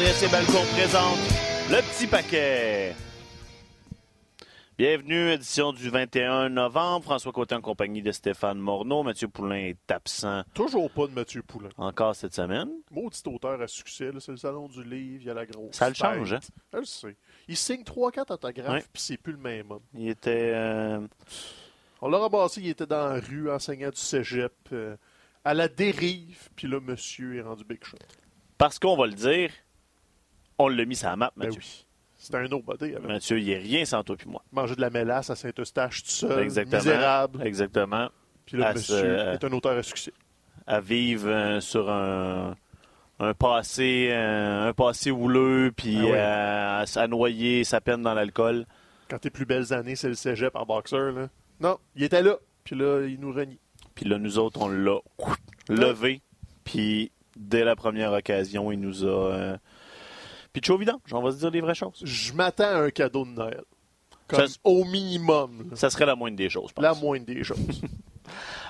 RDS Balcon présente le petit paquet. Bienvenue, édition du 21 novembre. François Côté en compagnie de Stéphane Morneau. Mathieu Poulain est absent Toujours pas de Mathieu Poulain. encore cette semaine. Maudit auteur à succès, c'est le salon du livre, il y a la grosse. Ça le change, hein? Je le sais. Il signe 3-4 autographes, Ouais. puis c'est plus le même homme. Il était. euh, On l'a ramassé, il était dans la rue, enseignant du cégep, euh, à la dérive, puis là, monsieur est rendu big shot. parce qu'on va le dire, on l'a mis sur la map, Ben Mathieu. oui. C'était un nobody. Avec. Mathieu, il est rien sans toi puis moi. Manger de la mélasse à Saint-Eustache tout seul, Exactement. misérable. Exactement. Puis là, À monsieur ce- est un auteur à succès. À vivre euh, sur un, un passé euh, un passé houleux, puis Ah ouais. euh, à, à noyer sa peine dans l'alcool. Quand tes plus belles années, c'est le cégep en boxeur. Là. Non, il était là, puis là, il nous renie. Puis là, nous autres, on l'a levé. Puis dès la première occasion, il nous a. Pitché au vidange. On va se dire les vraies choses. Je m'attends à un cadeau de Noël. Comme Ça- au minimum. là. Ça serait la moindre des choses, je pense. La moindre des choses.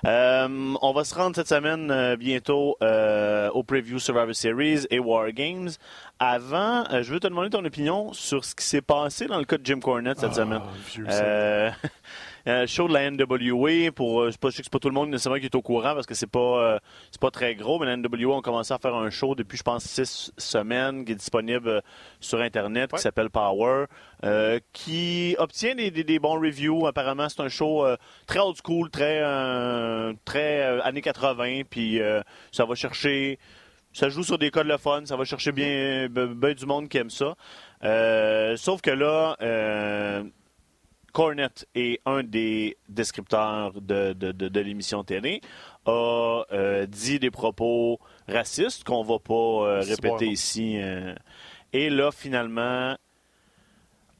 Euh, on va se rendre cette semaine euh, bientôt euh, au preview Survivor Series et War Games. Avant, je veux te demander ton opinion sur ce qui s'est passé dans le cas de Jim Cornette cette semaine. Ah, sang. Euh, show de la NWA pour euh, c'est pas, je sais que c'est pas tout le monde nécessairement qui est au courant parce que c'est pas euh, c'est pas très gros mais la NWA ont commencé à faire un show depuis je pense six semaines qui est disponible sur internet Ouais. qui s'appelle Power euh, qui obtient des, des- des bons reviews apparemment c'est un show euh, très old school très euh, très années 80 puis ça va chercher ça joue sur des codes le fun, ça va chercher bien, ben, ben du monde qui aime ça. Sauf que là, Cornette est un des descripteurs de, de, de, de l'émission télé, a euh, dit des propos racistes qu'on va pas euh, répéter ici. euh, et là, finalement,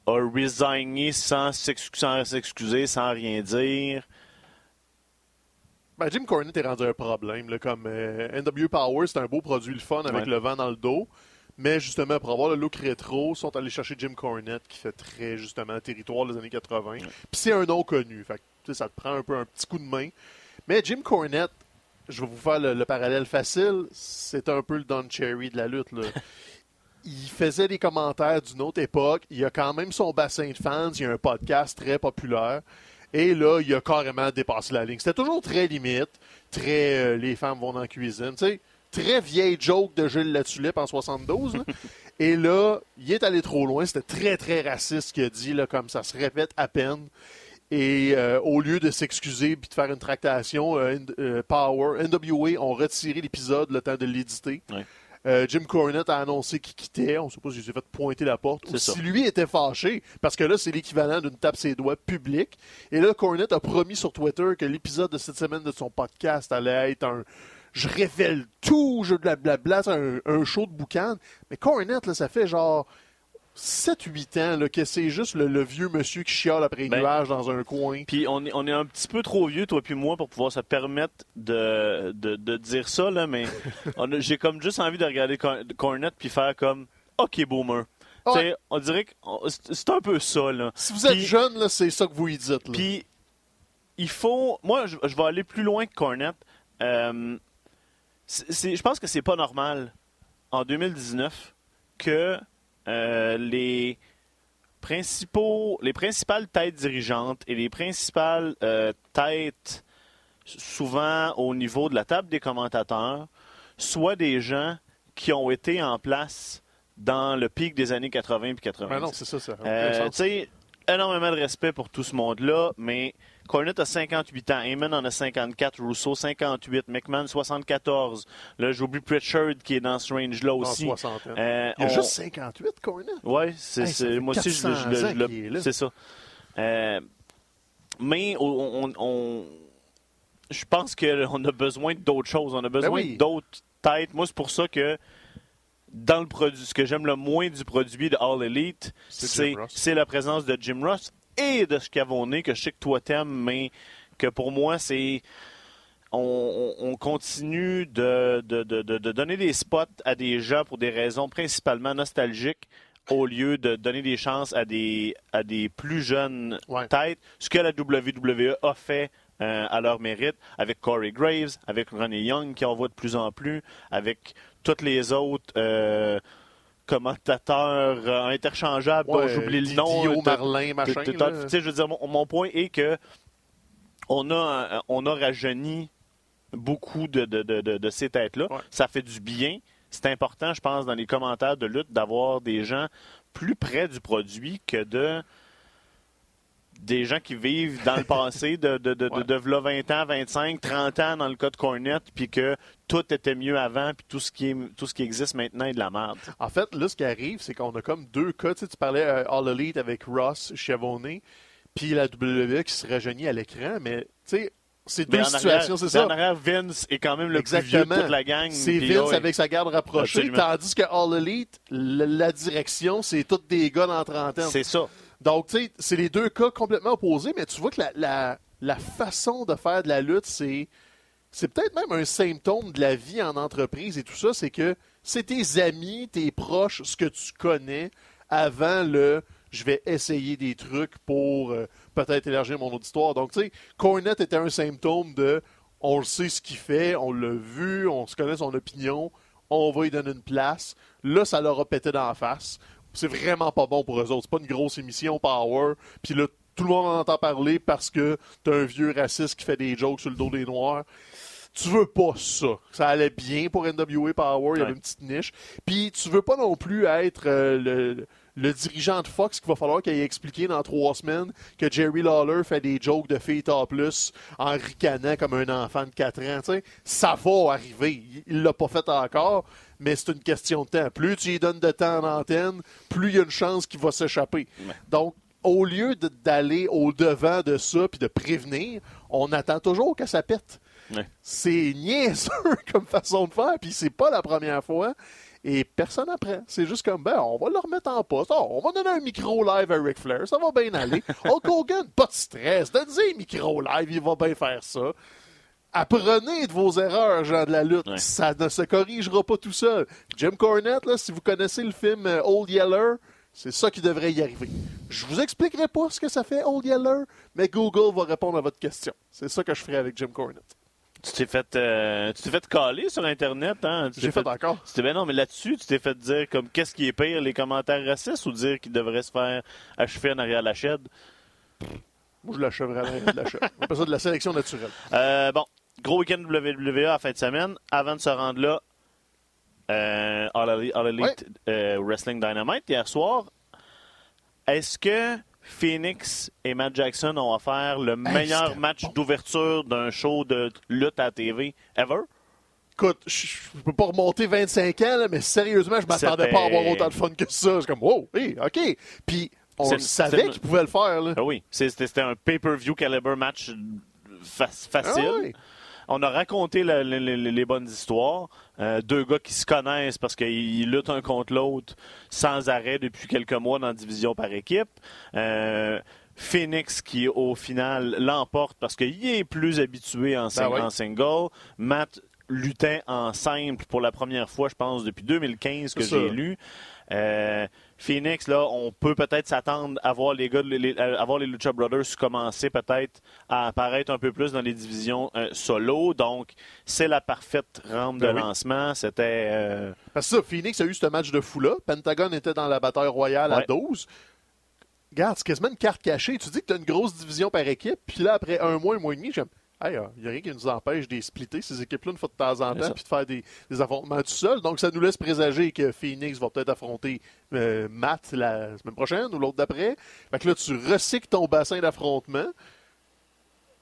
a resigné sans s'excu- sans s'excuser, sans rien dire. Ben, Jim Cornette est rendu un problème. Là, comme euh, NW Power, c'est un beau produit, le fun, avec Ouais. le vent dans le dos. Mais justement, pour avoir le look rétro, ils sont allés chercher Jim Cornette, qui fait très, justement, territoire des années 80. Puis c'est un nom connu. Fait que, ça te prend un peu un petit coup de main. Mais Jim Cornette, je vais vous faire le, le parallèle facile, c'est un peu le Don Cherry de la lutte. Là. il faisait des commentaires d'une autre époque. Il a quand même son bassin de fans. Il y a un podcast très populaire. Et là, il a carrément dépassé la ligne. C'était toujours très limite. Très euh, les femmes vont dans la cuisine. Tu sais, très vieille joke de Gilles Latulippe en 72. là. Et là, il est allé trop loin. C'était très, très raciste ce qu'il a dit, là, comme ça se répète à peine. Et euh, au lieu de s'excuser puis de faire une tractation, euh, euh, Power, NWA ont retiré l'épisode le temps de l'éditer. Ouais. Jim Cornette a annoncé qu'il quittait. On ne sait pas s'il s'est fait pointer la porte. C'est Ou ça. si lui était fâché, parce que là, c'est l'équivalent d'une tape ses doigts publique. Et là, Cornette a promis sur Twitter que l'épisode de cette semaine de son podcast allait être un je révèle tout, je blablabla, c'est un, un show de boucan. Mais Cornette, là, ça fait genre 7-8 ans là, que c'est juste le, le vieux monsieur qui chiale après les Ben, nuages dans un coin. Puis on est, on est un petit peu trop vieux, toi puis moi, pour pouvoir se permettre de, de, de dire ça, là, mais j'ai comme juste envie de regarder Cor- Cornette puis faire comme OK, boomer. On dirait que c'est un peu ça, là. Si vous êtes jeune, là, c'est ça que vous y dites. là. Puis il faut. Moi, je, je vais aller plus loin que Cornette. Euh, je pense que c'est pas normal en 2019 que euh, les principaux, les principales têtes dirigeantes et les principales euh, têtes, souvent au niveau de la table des commentateurs, soient des gens qui ont été en place dans le pic des années 80 et 90. Ben non, c'est ça, ça. Euh, énormément de respect pour tout ce monde-là, mais Cornette a 58 ans, Heyman en a 54, Rousseau 58, McMahon 74. Là, j'oublie Pritchard qui est dans ce range-là aussi. 60 ans. Euh, Il y a on- juste 58, Cornette. Ouais, c'est, Hey, ça c'est- fait moi aussi, je, le- je 400 le- ans je le- qu'il est là. c'est ça. Euh, mais on, on- on- je pense qu'on a besoin d'autres choses. On a besoin Ben oui. d'autres têtes. Moi, c'est pour ça que dans le produit, ce que j'aime le moins du produit de All Elite, c'est la présence de Jim Ross et de Scavone, que je sais que toi t'aimes, mais que pour moi, c'est. On, on- on continue de, de- de- de- de donner des spots à des gens pour des raisons principalement nostalgiques au lieu de donner des chances à des, à des plus jeunes Ouais. têtes, ce que la WWE a fait euh, à leur mérite avec Corey Graves, avec Ronnie Young qui en voit de plus en plus, avec toutes les autres euh, commentateurs euh, interchangeables, dont Ouais, j'oublie le Didio, nom. t'as- Marlin, machin. je veux dire, mon, mon point est que on a, euh, on a rajeuni beaucoup de, de, de, de- de ces têtes-là. Ouais. Ça fait du bien. C'est important, je pense, dans les commentaires de lutte, d'avoir des gens plus près du produit que de des gens qui vivent dans le passé de, de, de, de, Ouais. de v'là 20 ans, 25, 30 ans dans le cas de Cornette, puis que tout était mieux avant, puis tout ce qui est, tout ce qui existe maintenant est de la merde. En fait, là, ce qui arrive, c'est qu'on a comme deux cas. Tu, sais, tu parlais euh, All Elite avec Ross Chavonnet, puis la WWE qui se rajeunit à l'écran, mais tu sais, c'est deux situations, c'est ça. En arrière, Vince est quand même le plus vieux de Exactement. toute la gang. C'est Vince avec sa garde rapprochée, Absolument. tandis que All Elite, la, la direction, c'est tous des gars dans la trentaine. C'est ça. Donc, tu sais, c'est les deux cas complètement opposés, mais tu vois que la, façon de faire de la lutte, c'est. C'est peut-être même un symptôme de la vie en entreprise et tout ça, c'est que c'est tes amis, tes proches, ce que tu connais avant le je vais essayer des trucs pour euh, peut-être élargir mon auditoire. Donc, tu sais, Cornette était un symptôme de on le sait ce qu'il fait, on l'a vu, on se connaît son opinion, on va lui donner une place. Là, ça leur a pété dans la face. C'est vraiment pas bon pour eux autres. C'est pas une grosse émission Power. Puis là, tout le monde en entend parler parce que t'as un vieux raciste qui fait des jokes sur le dos des Noirs. Tu veux pas ça. Ça allait bien pour NWA Power, il y avait Ouais. une petite niche. Puis tu veux pas non plus être euh, le, le dirigeant de Fox qu'il va falloir qu'il ait expliqué dans trois semaines que Jerry Lawler fait des jokes de filles plus en ricanant comme un enfant de 4 ans. Ça va arriver. Il- l'a pas fait encore, mais c'est une question de temps. Plus tu lui donnes de temps en antenne, plus il y a une chance qu'il va s'échapper. Ouais. Donc, au lieu d'aller au-devant de ça puis de prévenir, on attend toujours que ça pète. Ouais. C'est niaiseux comme façon de faire, puis c'est pas la première fois. Et personne apprend. C'est juste comme, ben, on va le remettre en poste. Oh, on va donner un micro live à Ric Flair. Ça va bien aller. Hulk Hogan, pas de stress. Donnez un micro live, il va bien faire ça. Apprenez de vos erreurs, gens de la lutte. Ouais. Ça ne se corrigera pas tout seul. Jim Cornette, là, si vous connaissez le film euh, Old Yeller, c'est ça qui devrait y arriver. Je vous expliquerai pas ce que ça fait Old Yeller, mais Google va répondre à votre question. C'est ça que je ferai avec Jim Cornette. Tu t'es fait, euh, tu t'es fait caler sur Internet, hein? Tu J'ai t'es fait encore. tu ben non, mais là-dessus, tu t'es fait dire comme qu'est-ce qui est pire, les commentaires racistes ou dire qu'il devrait se faire achever en arrière la chaîne? Moi, je l'achèverai à l'arrière de la chaîne. On appelle ça de la sélection naturelle. Euh, bon, gros week-end WWE à fin de semaine. Avant de se rendre là, euh, All Elite, All Elite, euh, Wrestling Dynamite hier soir. Est-ce que Phoenix et Matt Jackson ont offert le meilleur match d'ouverture d'un show de lutte à TV ever? Écoute, je je peux pas remonter 25 ans, là, mais sérieusement, je m'attendais pas à avoir autant de fun que ça. C'est comme, wow, hey, OK. Puis, on savait qu'ils pouvaient le faire. Là. Ah oui, c'était c'était un pay-per-view caliber match fa- facile. Ah oui. On a raconté la- la- la- les bonnes histoires. Euh, deux gars qui se connaissent parce qu'ils luttent un contre l'autre sans arrêt depuis quelques mois dans la division par équipe. Euh, Phoenix qui, au final, l'emporte parce qu'il est plus habitué en, sing- Ben oui. en single. Matt luttait en simple pour la première fois, je pense, depuis 2015 que j'ai lu. Euh, Phoenix, là, on peut peut-être s'attendre à voir les gars, de- les, à voir les Lucha Brothers commencer peut-être à apparaître un peu plus dans les divisions euh, solo. Donc, c'est la parfaite rampe de Ben oui. lancement. C'était. euh, Parce que ça, Phoenix a eu ce match de fou-là. Pentagon était dans la bataille royale à Ouais. 12. Regarde, c'est quasiment une carte cachée. Tu dis que tu as une grosse division par équipe, puis là, après un mois, un mois et demi, j'aime. Il n'y a rien qui nous empêche de les splitter, ces équipes-là, une fois de temps en temps, puis de faire des, des affrontements tout seul. Donc, ça nous laisse présager que Phoenix va peut-être affronter euh, Matt la semaine prochaine ou l'autre d'après. Fait que là, tu recycles ton bassin d'affrontement.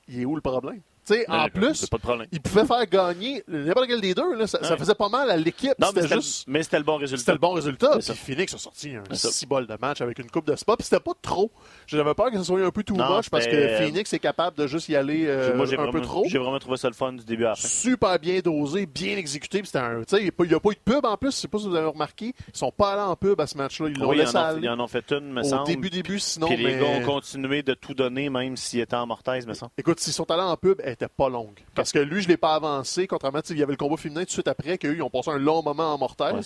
Il est où le problème? En euh, plus, il pouvait faire gagner n'importe quel des deux. Là. Ça, faisait pas mal à l'équipe. Non, mais C'était juste. mais c'était le bon résultat. C'était le bon résultat. Puis. Phoenix a sorti un C'est ça. six bol de match avec une coupe de spot. Puis c'était pas trop. J'avais peur que ce soit un peu too Non, much parce que c'était- Phoenix est capable de juste y aller euh, Moi, un peu trop. j'ai vraiment trouvé ça le fun du début à la fin. Super bien dosé, bien exécuté. Puis c'était un. Tu sais, il n'y a, pas- eu de pub en plus. Je sais pas si vous avez remarqué. Ils sont pas allés en pub à ce match-là. Ils l'ont Oui, ils laissé en, ont, aller ils en ont fait une, me au semble. début, début. Sinon, Puis les gars ont continué de tout donner, même s'ils étaient en mortaise, me semble. Écoute, s'ils sont allés en pub, était pas longue. Parce que lui, je l'ai pas avancé, contrairement, il y avait le combat féminin tout de suite après, qu'eux, ils ont passé un long moment en mortaise. Ouais.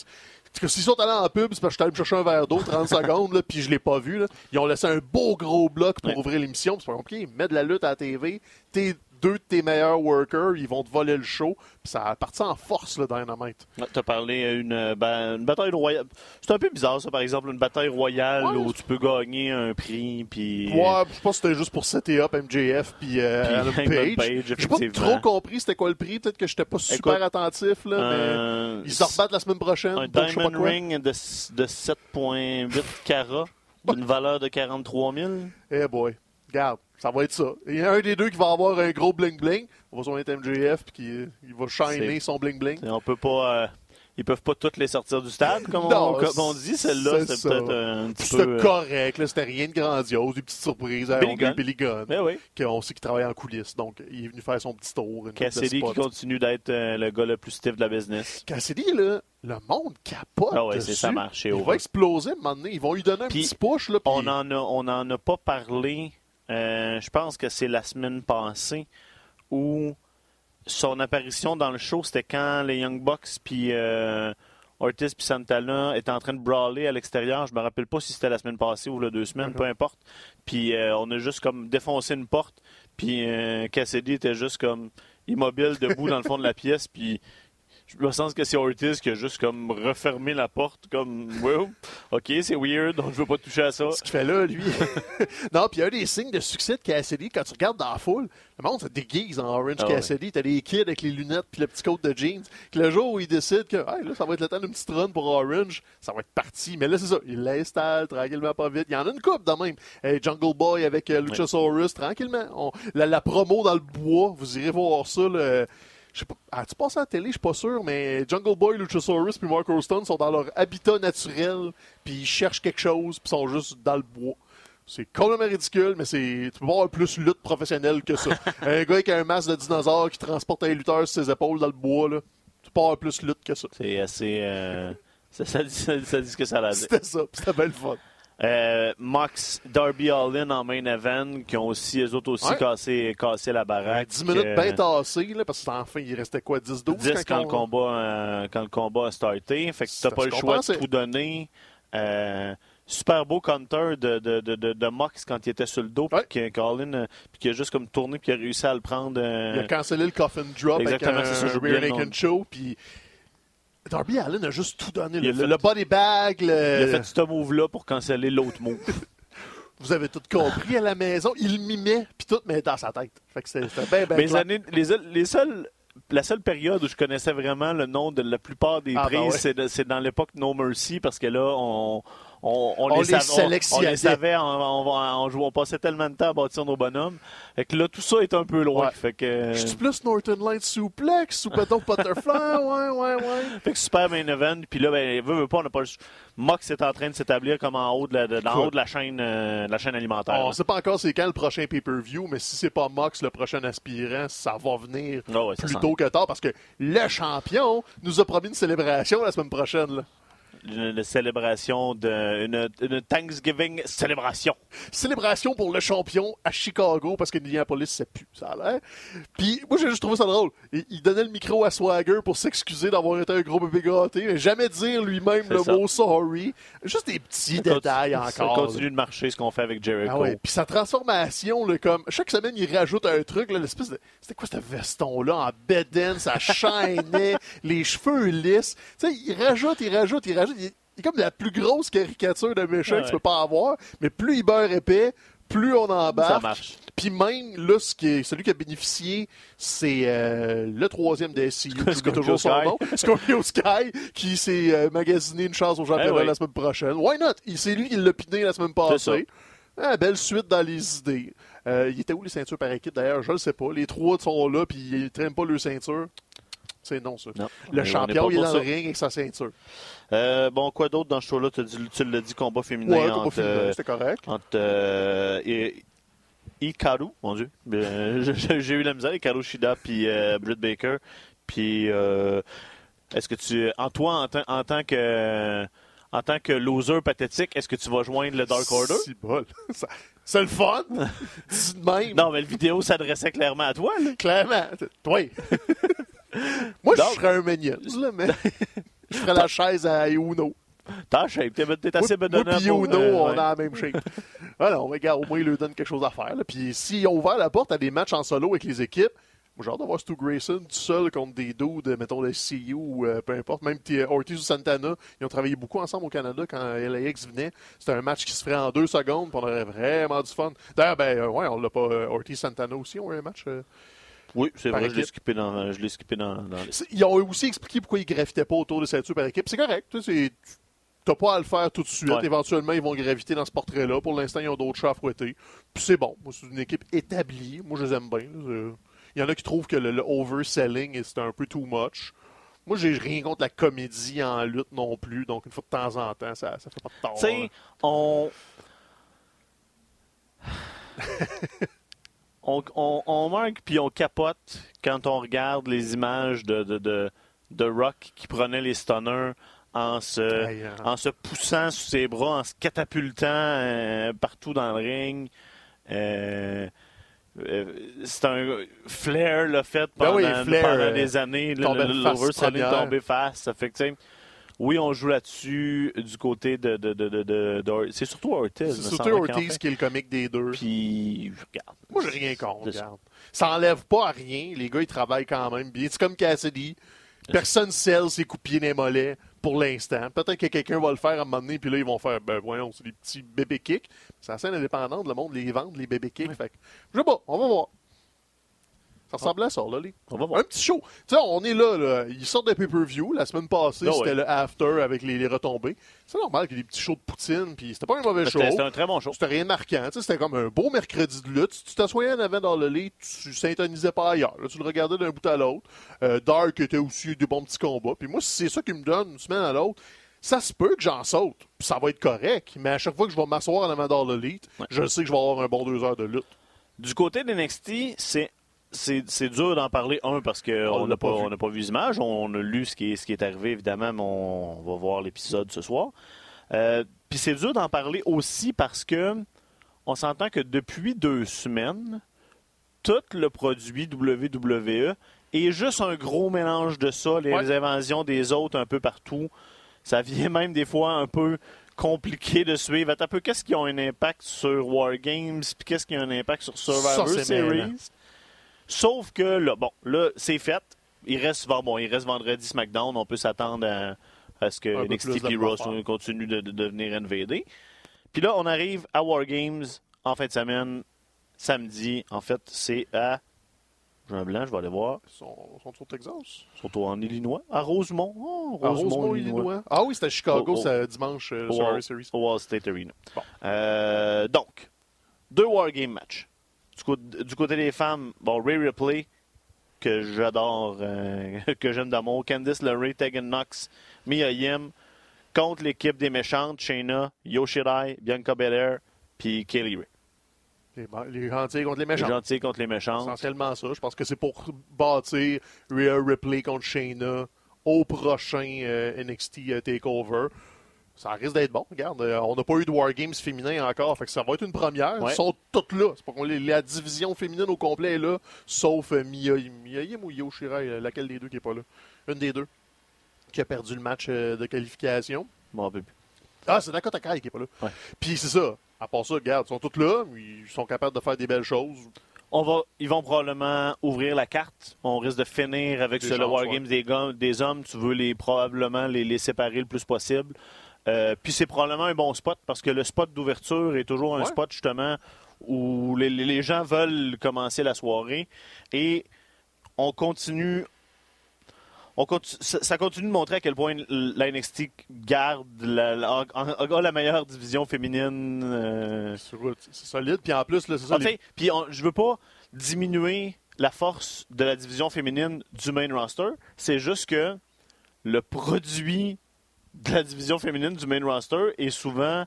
Parce que s'ils sont allés en pub, c'est parce que j'étais allé me chercher un verre d'eau, 30 secondes, là, puis je l'ai pas vu. Là. Ils ont laissé un beau gros bloc pour Ouais. ouvrir l'émission. puis C'est pas compliqué. Mets de la lutte à la TV. Tes deux de tes meilleurs workers, ils vont te voler le show. Puis ça a parti en force, le Dynamite. Tu as parlé d'une ben, une bataille royale. C'est un peu bizarre, ça, par exemple, une bataille royale Ouais. où tu peux gagner un prix. Puis... Ouais, je pense que c'était juste pour setter up MJF puis euh, Page. Page, J'ai pas trop compris c'était quoi le prix. Peut-être que j'étais pas super Écoute, attentif, là, Euh, mais ils se rebattent la semaine prochaine. Un Diamond. Ring de, de 7,8 carats d'une valeur de 43 000. Eh boy, regarde, ça va être ça. Il y a un des deux qui va avoir un gros bling-bling. On va sur MJF puis qui il va shiner son bling-bling. On peut pas. euh, ils peuvent pas toutes les sortir du stade, comme, Non, on, comme on dit. Celle-là, c'est peut-être un petit C'était peu. euh, correct, là, c'était rien de grandiose, des petites surprises. Billy Billy, Gunn. Billy Gunn, Ben oui. qu'on sait qu'il travaille en coulisses. Donc, il est venu faire son petit tour. Cassidy qui continue d'être euh, le gars le plus stiff de la business. Cassidy, là, le monde capote. Ah ouais, c'est dessus. ça marche Il va exploser à un moment donné. Ils vont lui donner un petit push. Là, On en a, on en a pas parlé. Euh, je pense que c'est la semaine passée où son apparition dans le show, c'était quand les Young Bucks puis euh, Ortiz puis Santana étaient en train de brawler à l'extérieur. Je me rappelle pas si c'était la semaine passée ou le deux semaines, peu importe. Puis euh, on a juste comme défoncé une porte. Puis euh, Cassidy était juste comme immobile debout dans le fond de la pièce. Puis je me sens que c'est Ortiz qui a juste comme refermé la porte comme wow, ok c'est weird, donc je veux pas toucher à ça. ce qu'il fait là, lui. non, puis un des signes de succès de Cassidy, quand tu regardes dans la foule, le monde se déguise en Orange Ah ouais. Cassidy. T'as des kids avec les lunettes puis le petit coat de jeans. Que le jour où il décide que hey, là, ça va être le temps d'une petite run pour Orange, ça va être parti. Mais là, c'est ça. Il l'installe tranquillement, pas vite. Il y en a une coupe de même. Hey, Jungle Boy avec euh, Luchasaurus, tranquillement. On- la, la promo dans le bois, vous irez voir ça. le- je sais pas, as-tu passé à la télé? Je suis pas sûr, mais Jungle Boy, Luchasaurus puis Mark Stone sont dans leur habitat naturel, puis ils cherchent quelque chose, puis ils sont juste dans le bois. C'est complètement ridicule, mais c'est tu peux pas avoir plus lutte professionnelle que ça. un gars avec un masque de dinosaure qui transporte un lutteur sur ses épaules dans le bois, là, tu peux pas avoir plus lutte que ça. C'est assez. euh, ça, ça dit, ça, ça dit ce que ça a. C'était ça, puis c'était belle fun. Euh, Mox, Darby Allin en main event, qui ont aussi, eux autres aussi Ouais. cassé, cassé la baraque. 10 minutes Euh, bien tassées, là, parce qu'enfin, il restait quoi, 10-12 10 quand, le combat, euh, quand le combat a starté. Fait que t'as pas le choix de tout donner. Euh, super beau counter de, de, de, de, Mox quand il était sur le dos, Ouais. puis que Colin, euh, puis qu'il a juste comme tourné, puis a réussi à le prendre. euh, Il a cancellé le coffin drop Exactement, avec c'est ça, un Rear Naked. Show, puis Darby Allen a juste tout donné. Il Le, fait- le body bag, le- Il a fait ce move-là pour canceller l'autre move. vous avez tout compris à la maison. Il mimait, puis tout, mais dans sa tête. Fait que c'était bien, bien Mes années, les, les seules, la seule période où je connaissais vraiment le nom de la plupart des Ah, prises, ben ouais. de- c'est dans l'époque No Mercy, parce que là, on, on, on On les, les savait, on- les savait, on, passait tellement de temps à bâtir nos bonhommes. Fait que là, tout ça est un peu loin. Ouais. Fait que, Je suis plus Northern Light Suplex ou peut-être Butterfly, ouais, ouais, ouais. fait que super main event. Puis là, ben, veut, veut pas, on n'a pas le Mox est en train de s'établir comme en haut de la, de, en Écoute. haut de la chaîne, euh, de la chaîne alimentaire. On là. sait pas encore c'est quand le prochain pay-per-view, mais si c'est pas Mox le prochain aspirant, ça va venir Ah ouais, plus tôt que tard parce que le champion nous a promis une célébration la semaine prochaine. là. Une, célébration de, une, une Thanksgiving célébration. Célébration pour le champion à Chicago parce que Minneapolis, c'est plus, ça a l'air. Puis moi, j'ai juste trouvé ça drôle. Il, il donnait le micro à Swagger pour s'excuser d'avoir été un gros bébé gâté, mais jamais dire lui-même le ça. mot sorry. Juste des petits Ça détails continue- Ça encore. là. continue de marcher ce qu'on fait avec Jericho. Ah ouais. Puis sa transformation, là, comme chaque semaine, il rajoute un truc, l'espèce de. C'était quoi ce veston-là en bedaine, ça chaînait, les cheveux lisses. Tu sais, il rajoute, il rajoute, il rajoute. Il, il est comme la plus grosse caricature de méchant que tu peux pas avoir, mais plus il beurre épais, plus on embarque. Ça marche. Puis même, là, ce qui est, celui qui a bénéficié, c'est euh, le troisième des SCU, Scorpio toujours son nom, Scorpio Sky, qui s'est euh, magasiné une chance au championnat Eh oui. la semaine prochaine. Why not? C'est lui qui l'a piné la semaine passée. Ah, belle suite dans les idées. Euh, il était où les ceintures par équipe? D'ailleurs? Je ne sais pas. Les trois sont là, puis ils ne traînent pas leur ceinture. C'est non, ça. Non. Le champion, il est dans le ring avec sa ceinture. Euh, bon, quoi d'autre dans ce show-là? Tu, l'as dit, combat féminin Ouais, combat féminin, euh, c'était correct. entre euh, I- Hikaru, mon Dieu. Euh, j'ai eu la misère, Hikaru Shida puis euh, Britt Baker. Puis, est-ce que tu, en toi, en, tant- en tant que... En tant que loser pathétique, est-ce que tu vas joindre le Dark Order? C'est le fun. Dis de même. Non, mais le vidéo s'adressait clairement à toi. Là. Clairement. Oui. Moi, Donc- je serais un minion, là, mais je ferais la chaise à Uno. T'as shape, t'es t'es assez moi, moi pour... Uno, euh, on ouais. a la même shape. Ah non, mais gars, au moins, il leur donne quelque chose à faire. là. Puis s'ils ont ouvert la porte à des matchs en solo avec les équipes, moi, j'ai hâte de voir Stu Grayson tout seul contre des dudes, mettons, de CU ou euh, peu importe. Même Ortiz ou Santana, ils ont travaillé beaucoup ensemble au Canada quand LAX venait. C'était un match qui se ferait en deux secondes, puis on aurait vraiment du fun. D'ailleurs, ben, euh, ouais, on l'a pas. euh, Ortiz Santana aussi ont eu un match. Oui, c'est vrai, je l'ai équipe. skippé dans, je l'ai skippé dans, dans les... C'est- Ils ont aussi expliqué pourquoi ils gravitaient pas autour de ceintures par équipe. C'est correct. tu T'as pas à le faire tout de suite. Ouais. Éventuellement, ils vont graviter dans ce portrait-là. Pour l'instant, ils ont d'autres chats à fouetter. Puis c'est bon. Moi, c'est une équipe établie. Moi, je les aime bien. Il y en a qui trouvent que le, le overselling, c'est un peu too much. Moi, j'ai rien contre la comédie en lutte non plus. Donc, une fois de temps en temps, ça, ça fait pas de tort. Tu sais, on... on, on, on marque puis on capote quand on regarde les images de, de, de, de Rock qui prenait les stunners en se, hein. en se poussant sous ses bras, en se catapultant euh, partout dans le ring. Euh, euh, c'est un Flair l'a fait Ben pendant, oui, Flair, pendant euh, des années. Face L'overselling première. tombé face. Ça fait que, oui, on joue là-dessus du côté de. de, de, de, c'est surtout Ortiz. C'est surtout Ortiz fait. qui est le comique des deux. Puis, regarde. Moi, j'ai rien contre, ça. regarde. Ça enlève pas à rien. Les gars, ils travaillent quand même bien. C'est comme Cassidy. Personne scelle ses coups de pied dans les mollets pour l'instant. Peut-être que quelqu'un va le faire à un moment donné, puis là, ils vont faire, ben voyons, c'est des petits bébés kicks. C'est assez indépendant, le monde les vend, les bébés kicks. Fait que, je sais pas, on va voir. Ça ressemble à ça, là, les. On va voir. Un petit show. Tu sais, on est là, là. Ils sortent de pay-per-view. La semaine passée, Ah c'était le after avec les, les retombées. C'est normal qu'il y ait des petits shows de poutine, puis c'était pas un mauvais show. C'était un très bon show. C'était rien de marquant. tu sais, C'était comme un beau mercredi de lutte. Si tu t'assoyais en avant dans le lit, tu syntonisais pas ailleurs. Là, tu le regardais d'un bout à l'autre. Euh, Dark était aussi des bons petits combats. Puis moi, si c'est ça qui me donne une semaine à l'autre, ça se peut que j'en saute. Puis ça va être correct. Mais à chaque fois que je vais m'asseoir en avant dans le lit, Ouais. je sais que je vais avoir un bon deux heures de lutte. Du côté d'NXT, c'est. C'est dur d'en parler, un, parce On qu'on n'a pas, on pas vu les images. On a lu ce qui est, ce qui est arrivé, évidemment, mais on, on va voir l'épisode ce soir. Euh, Puis c'est dur d'en parler aussi parce que on s'entend que depuis deux semaines, tout le produit WWE est juste un gros mélange de ça, les Ouais. inventions des autres un peu partout. Ça vient même des fois un peu compliqué de suivre. Attends un peu, qu'est-ce qui a un impact sur War Games, puis qu'est-ce qui a un impact sur Survivor Ça. Series? Sauf que là, bon, là, c'est fait. Il reste, bon, il reste vendredi SmackDown. On peut s'attendre à, à ce que NXT et faire. continuent de, de devenir NVD. Puis là, on arrive à War Games en fin de semaine, samedi. En fait, c'est à. J'ai un blanc, je vais aller voir. Ils sont, sont au Texas. Surtout en Illinois. À Rosemont. Oh, À Rosemont, Illinois. Illinois. Ah oui, c'était à Chicago, Oh, oh. dimanche, euh, Wall, Series. au Wall State Arena. Bon. Euh, donc, deux Wargame matchs. Du, cô- du côté des femmes, bon, Ray Ripley, que j'adore, euh, que j'aime d'amour, Candice LeRae, Tegan Knox, Mia Yim, contre l'équipe des méchantes, Shayna, Yoshirai, Bianca Belair, puis Kaylee Ray. Les, les gentils contre les Les méchants. gentils contre les méchantes. Essentiellement ça. Je pense que c'est pour bâtir Rhea Ripley contre Shayna au prochain euh, NXT euh, TakeOver. Ça risque d'être bon. Regarde, euh, on n'a pas eu de Wargames féminin encore, fait que ça va être une première. Ouais. Ils sont toutes là. C'est pas qu'on la division féminine au complet est là, sauf euh, Mia, Mia Yim ou Io Shirai, euh, laquelle des deux qui est pas là? Une des deux qui a perdu le match de qualification. Bon. Ah, c'est Dakota Kai qui est pas là. Ouais. Puis c'est ça. À part ça, regarde, ils sont toutes là, ils sont capables de faire des belles choses. On va, ils vont probablement ouvrir la carte. On risque de finir avec Des ce, le Wargames des, hommes. Tu veux les probablement les, les séparer le plus possible. Euh, puis c'est probablement un bon spot parce que le spot d'ouverture est toujours un Ouais. spot justement où les, gens veulent commencer la soirée et on continue. On continue ça, continue de montrer à quel point la NXT garde la, la- meilleure division féminine. euh, C'est solide. Puis en plus, là, c'est ça. les- t'sais, Puis on- je veux pas diminuer la force de la division féminine du main roster. C'est juste que le produit de la division féminine du main roster est souvent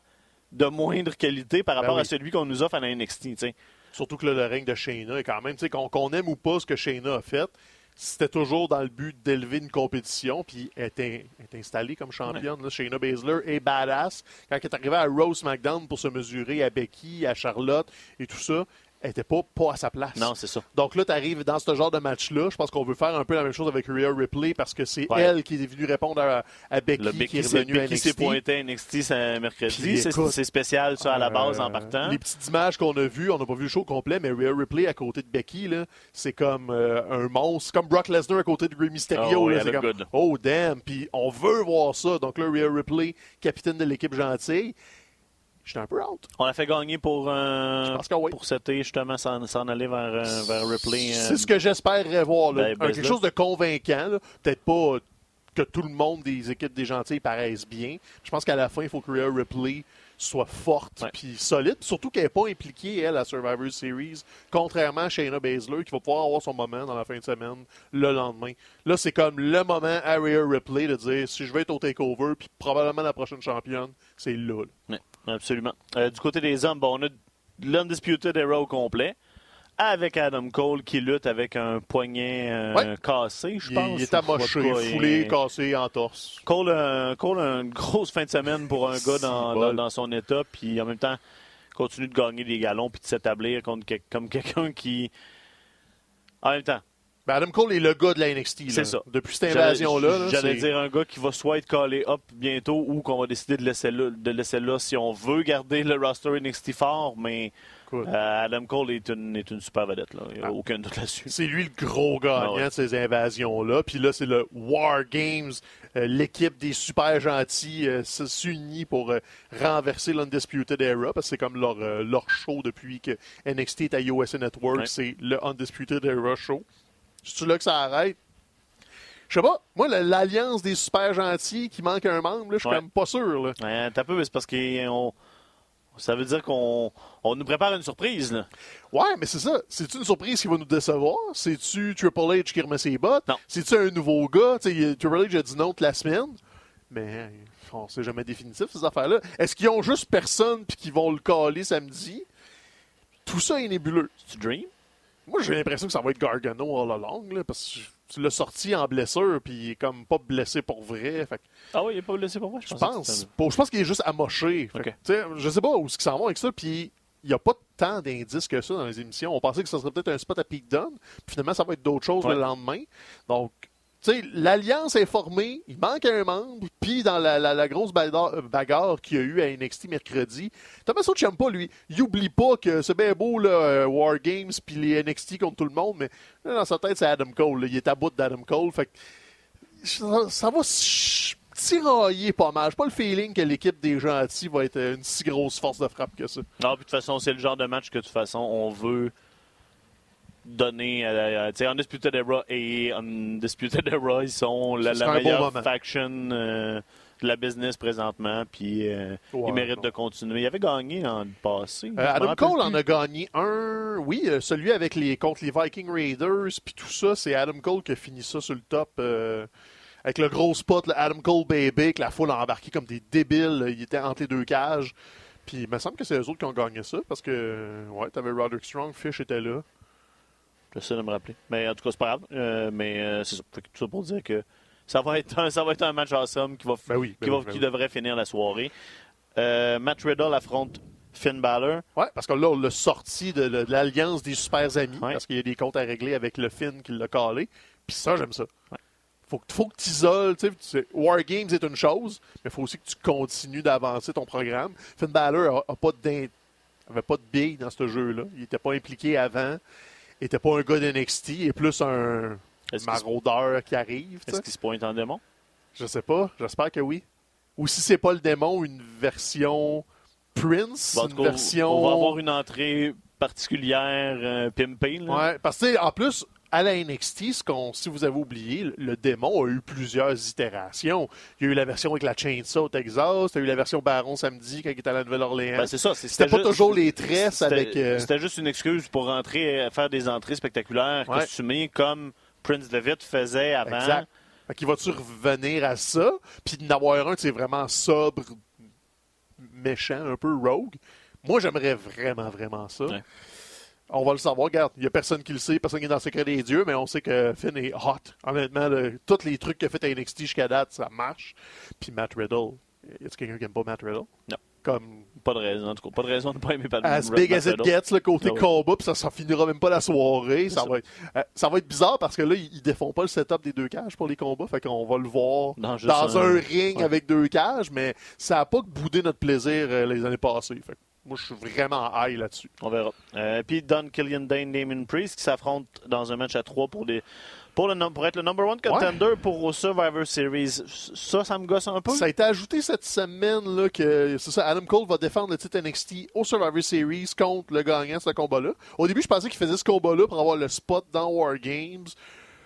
de moindre qualité par Ben rapport oui. à celui qu'on nous offre à la NXT. t'sais. Surtout que là, le règne de Shayna est quand même, qu'on aime ou pas ce que Shayna a fait, c'était toujours dans le but d'élever une compétition, puis est, in- est installée comme championne. là. Shayna Baszler est badass. Quand elle est arrivée à Rose SmackDown pour se mesurer à Becky, à Charlotte et tout ça, elle était pas, pas à sa place. Non, c'est ça. Donc là, tu arrives dans ce genre de match-là. Je pense qu'on veut faire un peu la même chose avec Rhea Ripley parce que c'est Ouais. elle qui est venue répondre à, à Becky, Le qui est revenue à Becky s'est NXT. pointé à NXT ce mercredi. C'est spécial, ça, à la base, en Euh, partant. Les petites images qu'on a vues, on n'a pas vu le show complet, mais Rhea Ripley à côté de Becky, là, c'est comme euh, un monstre. C'est comme Brock Lesnar à côté de Rey Mysterio. Oh, là, yeah, comme, oh damn. Puis on veut voir ça. Donc là, Rhea Ripley, capitaine de l'équipe gentille. J'étais un peu out. On a fait gagner pour, euh, oui. pour setter, justement, s'en aller vers, euh, vers Ripley. euh, C'est ce que j'espérerais voir. là. ben, quelque chose de convaincant. Peut-être pas que tout le monde des équipes des gentils paraissent bien. Je pense qu'à la fin, il faut que Rhea Ripley soit forte puis solide. Surtout qu'elle n'est pas impliquée, elle, à Survivor Series, contrairement à Shayna Baszler, qui va pouvoir avoir son moment dans la fin de semaine le lendemain. Là, c'est comme le moment à Rhea Ripley de dire si je vais être au TakeOver, puis probablement la prochaine championne, c'est là. là. Ouais, absolument. Euh, du côté des hommes, bon, on a l'Undisputed Era au complet, avec Adam Cole qui lutte avec un poignet euh, Ouais. cassé, je pense. il est amoché, foulé, cassé, en torse. Cole, euh, Cole a une grosse fin de semaine pour un gars dans, dans, son état, puis en même temps, continue de gagner des galons puis de s'établir contre comme quelqu'un qui. En même temps, Ben, Adam Cole est le gars de la NXT. C'est ça. Depuis cette invasion-là. là, j'allais dire un gars qui va soit être callé up bientôt ou qu'on va décider de laisser là, de laisser là si on veut garder le roster NXT fort, mais Écoute, euh, Adam Cole est une, est une super vedette, là. il n'y a Ah. aucun doute là-dessus. C'est lui le gros gagnant Ah ouais. de ces invasions-là. Puis là, c'est le War Games. Euh, L'équipe des super gentils euh, s'unit pour renverser l'Undisputed Era parce que c'est comme leur, leur show depuis que NXT est à USA Network. Ouais. C'est le Undisputed Era show. C'est là que ça arrête? Je sais pas. Moi, l'alliance des super gentils qui manque un membre, je suis Ouais. quand même pas sûr. Là. Ouais, t'as peu, mais c'est parce que on- ça veut dire qu'on on nous prépare une surprise. Là. Ouais, mais c'est ça. C'est-tu une surprise qui va nous décevoir? C'est-tu Triple H qui remet ses bottes? Non. C'est-tu un nouveau gars? Tu sais, Triple H a dit non toute la semaine. Mais on sait jamais définitif, ces affaires-là. Est-ce qu'ils ont juste personne puis qu'ils vont le caler samedi? Tout ça est nébuleux. Tu dream? Moi, j'ai l'impression que ça va être Gargano all along, là, parce que tu l'as sorti en blessure puis il est comme pas blessé pour vrai. Fait Ah oui, il n'est pas blessé pour moi. Je, pense. je pense qu'il est juste amoché. Fait que, Ok. tu sais, je sais pas où est-ce qu'ils s'en vont avec ça. Puis il n'y a pas tant d'indices que ça dans les émissions. On pensait que ça serait peut-être un spot à Pete Dunne. Puis finalement, ça va être d'autres choses Ouais. le lendemain. Donc, l'Alliance est formée. Il manque un membre. Puis dans la, grosse bagarre, bagarre qu'il y a eu à NXT mercredi, Thomas Ciampa, lui, il oublie pas que c'est bien beau, là, euh, War Games, puis les NXT contre tout le monde. Mais là, dans sa tête, c'est Adam Cole. Il est à bout d'Adam Cole. Ça, ça va tirailler pas mal. J'ai pas le feeling que l'équipe des gentils va être une si grosse force de frappe que ça. Non, puis de toute façon, c'est le genre de match que de toute façon, on veut donner à, à- tu sais, Undisputed Era et Undisputed Era, ils sont la, meilleure faction euh, de la business présentement, puis euh, Ouais, ils méritent non. de continuer. Il avait gagné dans le passé. Euh, Adam Cole en a gagné un. Oui, euh, celui avec les contre les Viking Raiders, puis tout ça, c'est Adam Cole qui a fini ça sur le top. euh, avec le gros spot, le Adam Cole Baby, que la foule a embarqué comme des débiles. Il était entre les deux cages. Puis il me semble que c'est eux autres qui ont gagné ça, parce que, ouais, t'avais Roderick Strong, Fish était là. J'essaie de me rappeler. Mais en tout cas, c'est pas grave. Euh, mais euh, c'est ça. Fait que tout ça pour dire que ça va être un, ça va être un match awesome qui, va, Ben oui, ben qui, va- oui, ben qui oui. devrait finir la soirée. Euh, Matt Riddle affronte Finn Balor. Ouais, parce que là, on l'a sorti de, de l'alliance des super amis, Ouais. parce qu'il y a des comptes à régler avec le Finn qui l'a calé. Puis ça, j'aime ça. Faut, que- faut que tu isoles. tu sais, War Games est une chose, mais il faut aussi que tu continues d'avancer ton programme. Finn Balor a pas pas de billes dans ce jeu-là. Il n'était pas impliqué avant. N'était pas un gars d'NXT. Il est plus un maraudeur qui arrive. est-ce qu'il se pointe en démon? Je sais pas. J'espère que oui. Ou si c'est pas le démon, une version Prince, Bon, une cas, version... On va avoir une entrée particulière euh, pimpée. là. Ouais, parce que en plus, à la NXT, ce qu'on, si vous avez oublié, le, démon a eu plusieurs itérations. Il y a eu la version avec la chainsaw Texas, il y a eu la version Baron samedi quand il était à la Nouvelle-Orléans. Ben, c'est ça. c'est- C'était pas juste- toujours les tresses c'était- avec. euh, C'était juste une excuse pour rentrer, euh, faire des entrées spectaculaires, Ouais. costumées comme Prince David faisait avant. Exact. Fait qu'il va-tu revenir à ça? Puis d'en avoir un, c'est vraiment sobre, méchant, un peu rogue. Moi, j'aimerais vraiment, vraiment ça. Ouais. On va le savoir. Regarde, il n'y a personne qui le sait, personne qui est dans le secret des dieux, mais on sait que Finn est hot. Honnêtement, le- tous les trucs qu'il a fait à NXT jusqu'à date, ça marche. Puis Matt Riddle. Y a quelqu'un qui aime pas Matt Riddle? Non. comme Pas de raison, en tout cas. Pas de raison de ne pas aimer Pat as big as it Riddle. gets, le côté Ah oui. combat, puis ça, ça finira même pas la soirée. Ça ça. va, être, euh, ça va être bizarre parce que là, ils, ils défont pas le setup des deux cages pour les combats, fait qu'on va le voir Dans un, un- ring ouais. avec deux cages, mais ça a pas boudé notre plaisir euh, les années passées. Fait moi, je suis vraiment high là-dessus. On verra. Euh, puis Don Killian Dane, Damon Priest qui s'affrontent dans un match à trois pour des pour, le, pour être le number one contender pour Survivor Series. Ça, ça me gosse un peu. Ça a été ajouté cette semaine là que c'est ça, Adam Cole va défendre le titre NXT au Survivor Series contre le gagnant de ce combat-là. Au début, je pensais qu'il faisait ce combat-là pour avoir le spot dans War Games.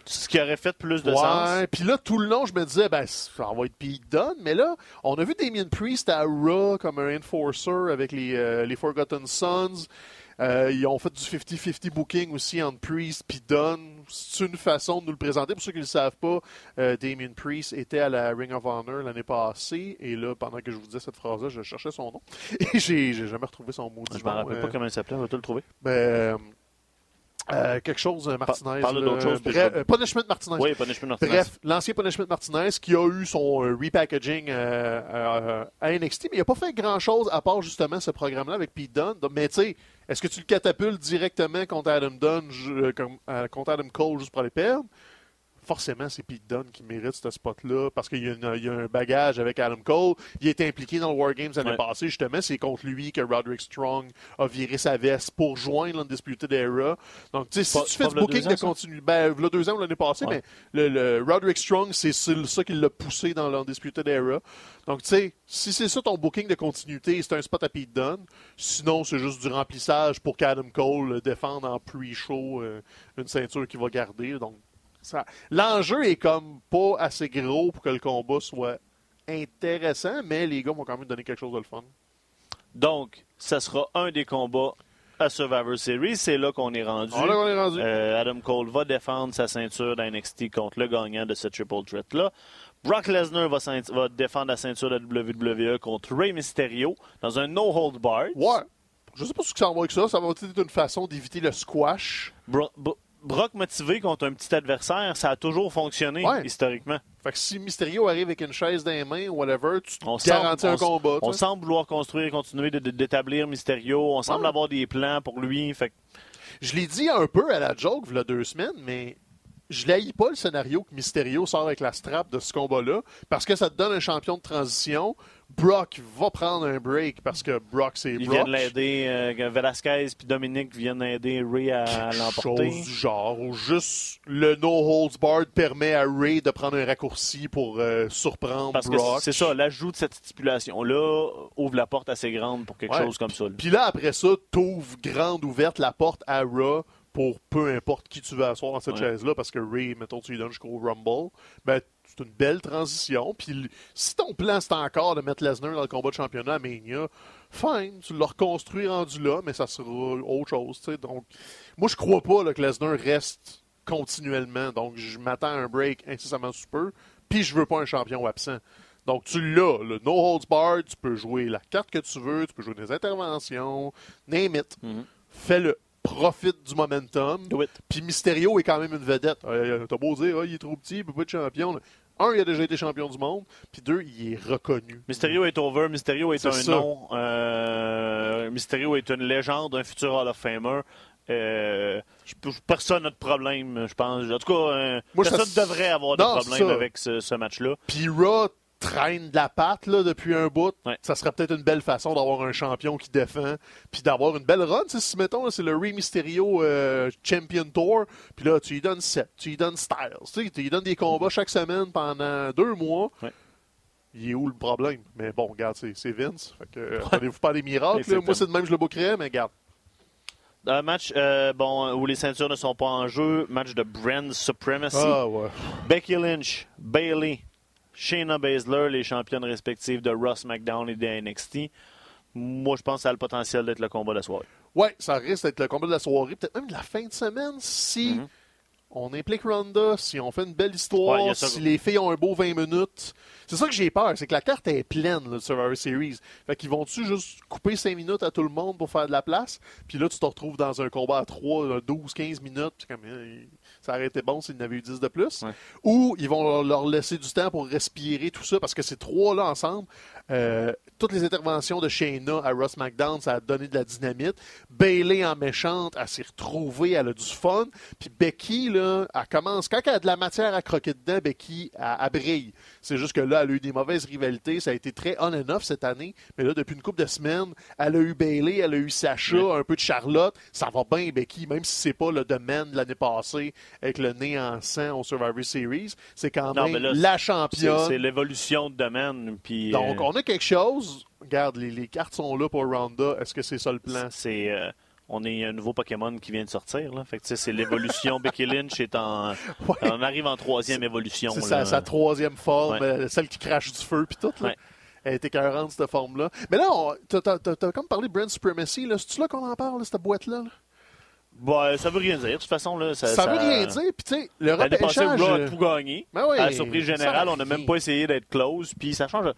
Ce qui aurait fait plus de sens. Ouais, puis là, tout le long, je me disais, ben, ça va être Pete Dunne. Mais là, on a vu Damien Priest à Raw comme un enforcer avec les, euh, les Forgotten Sons. Euh, ils ont fait du 50-50 booking aussi entre Priest et Dunne. C'est une façon de nous le présenter. Pour ceux qui ne le savent pas, euh, Damien Priest était à la Ring of Honor l'année passée. Et là, pendant que je vous disais cette phrase-là, je cherchais son nom. Et j'ai j'ai jamais retrouvé son mot. Je me rappelle pas comment il s'appelait, on va te le trouver. Ben, euh, quelque chose, euh, Martinez. parle d'autre chose, puis Bref, je- euh, Punishment Martinez. Oui, Punishment Martinez. Bref, l'ancien Punishment Martinez qui a eu son euh, repackaging euh, euh, à NXT, mais il n'a pas fait grand-chose à part justement ce programme-là avec Pete Dunne. Mais tu sais, est-ce que tu le catapultes directement contre Adam Dunn, euh, euh, contre Adam Cole juste pour aller perdre? Forcément, c'est Pete Dunne qui mérite ce spot-là parce qu'il y, a il y a un bagage avec Adam Cole. Il est impliqué dans le War Games l'année Ouais. passée. Justement, c'est contre lui que Roderick Strong a viré sa veste pour joindre l'Undisputed Era. Donc, tu sais, si Pas- tu fais du booking de ans, ça? continu, ben, v'là deux ans ou l'année passée, Ouais. mais le, le Roderick Strong, c'est ça qui l'a poussé dans l'Undisputed Era. Donc, tu sais, si c'est ça ton booking de continuité, c'est un spot à Pete Dunne. Sinon, c'est juste du remplissage pour qu'Adam Cole défende en pre-show euh, une ceinture qu'il va garder. Donc, ça- l'enjeu est comme pas assez gros pour que le combat soit intéressant, mais les gars vont quand même donner quelque chose de le fun. Donc, ça sera un des combats à Survivor Series. C'est là qu'on est rendu. Alors, on est rendu. Euh, Adam Cole va défendre sa ceinture dans NXT contre le gagnant de ce triple threat-là. Brock Lesnar va, défendre la ceinture de la WWE contre Rey Mysterio dans un no hold bar. Ouais. Je sais pas ce que ça va avec ça. Ça va être une façon d'éviter le squash. Bro- Bro- Brock motivé contre un petit adversaire, ça a toujours fonctionné Ouais. historiquement. Fait que si Mysterio arrive avec une chaise dans les mains ou whatever, tu On te garantis semble- un combat. On semble vouloir construire et continuer d'établir Mysterio. On semble Ouais. avoir des plans pour lui. Fait que Je l'ai dit un peu à la joke il y a deux semaines, mais je l'haïs pas le scénario que Mysterio sort avec la strap de ce combat-là parce que ça te donne un champion de transition. Brock va prendre un break parce que Brock, c'est Ils Brock. viennent l'aider. euh, Velasquez puis Dominique viennent aider Ray à l'emporter. chose du genre, ou juste le no holds barred permet à Ray de prendre un raccourci pour euh, surprendre Parce que Brock. c'est ça, l'ajout de cette stipulation-là ouvre la porte assez grande pour quelque Ouais. chose comme ça. Puis là, après ça, t'ouvres grande ouverte la porte à Raw pour peu importe qui tu veux asseoir dans cette Ouais. chaise-là, parce que Ray, mettons, tu lui donnes jusqu'au Rumble, ben, c'est une belle transition. Puis si ton plan, c'est encore de mettre Lesnar dans le combat de championnat à Mania, fine, tu l'as reconstruit rendu là, mais ça sera autre chose, tu sais. Donc, moi, je crois pas là, que Lesnar reste continuellement. Donc, je m'attends à un break incessamment sous peu, puis je veux pas un champion absent. Donc, tu l'as, le no holds barred, tu peux jouer la carte que tu veux, tu peux jouer des interventions, name it. Mhm. Fais-le. Profite du momentum. Puis Mysterio est quand même une vedette. Euh, T'as beau dire, Ah, il est trop petit, il peut pas être champion. Un, il a déjà été champion du monde. Puis deux, il est reconnu. Mysterio est over. Mysterio est, un ça. nom. euh, Mysterio est une légende, un futur Hall of Famer. Euh, personne n'a de problème, je pense. En tout cas, euh, Moi, personne ça- ne devrait avoir Non, de problème avec ce, ce match-là. Puis Raw traîne de la patte là, depuis un bout. Ouais. Ça serait peut-être une belle façon d'avoir un champion qui défend. Puis d'avoir une belle run. Si mettons, c'est le Rey Mysterio euh, Champion Tour. Puis là, tu lui donnes 7, tu lui donnes Styles. Tu lui donnes des combats chaque semaine pendant deux mois. Ouais. Il est où le problème? Mais bon, regarde, c'est Vince. Fait que, euh, attendez-vous pas des miracles. là. Moi, c'est de même que je le bookerais, mais regarde. Un match euh, bon, où les ceintures ne sont pas en jeu, match de Brand Supremacy. Ah ouais. Becky Lynch, Bailey, Shayna Baszler, les championnes respectives de Ross McDown et de NXT. Moi, je pense que ça a le potentiel d'être le combat de la soirée. Ouais, ça risque d'être le combat de la soirée, peut-être même de la fin de semaine, si Mhm. On implique Ronda, si on fait une belle histoire, Ouais, si les filles ont un beau 20 minutes. C'est ça que j'ai peur, c'est que la carte est pleine, là, de Survivor Series. Fait qu'ils vont-tu juste couper 5 minutes à tout le monde pour faire de la place? Puis là, tu te retrouves dans un combat à 3, 12, 15 minutes. comme, ça aurait été bon s'ils en avaient eu 10 de plus. Ouais. Ou ils vont leur- laisser du temps pour respirer tout ça, parce que ces trois-là ensemble, euh, toutes les interventions de Shayna à Ross McDown, ça a donné de la dynamite. Bailey en méchante, elle s'est retrouvée, elle a du fun. Puis Becky, là, elle commence. Quand elle a de la matière à croquer dedans, Becky, elle, elle brille. C'est juste que là, elle a eu des mauvaises rivalités. Ça a été très on and off cette année. Mais là, depuis une couple de semaines, elle a eu Bailey, elle a eu Sacha, Oui. un peu de Charlotte. Ça va bien, Becky, même si c'est pas le domaine de l'année passée avec le nez en sang au Survivor Series. C'est quand Non, même là, la championne. c'est l'évolution de domaine. Puis, Donc, euh, on a quelque chose. Regarde, les, les cartes sont là pour Ronda. Est-ce que c'est ça le plan? c'est euh, on est un nouveau Pokémon qui vient de sortir. Là. Fait que, c'est l'évolution. Becky Lynch est en. Ouais. On arrive en troisième évolution. C'est sa, sa troisième forme, Ouais. euh, celle qui crache du feu puis tout. Là. Ouais. Elle est écœurante, cette forme-là. Mais là, t'as, comme parlé de Brand Supremacy. Là. C'est-tu là qu'on en parle, cette boîte-là? là? Bah, ça veut rien dire. De toute façon, là, ça, Ça, veut rien dire. Puis, tu sais, le repêchage... Raw a euh, tout gagné. ben oui, à la surprise générale, on n'a même pas essayé d'être close. Puis ça change.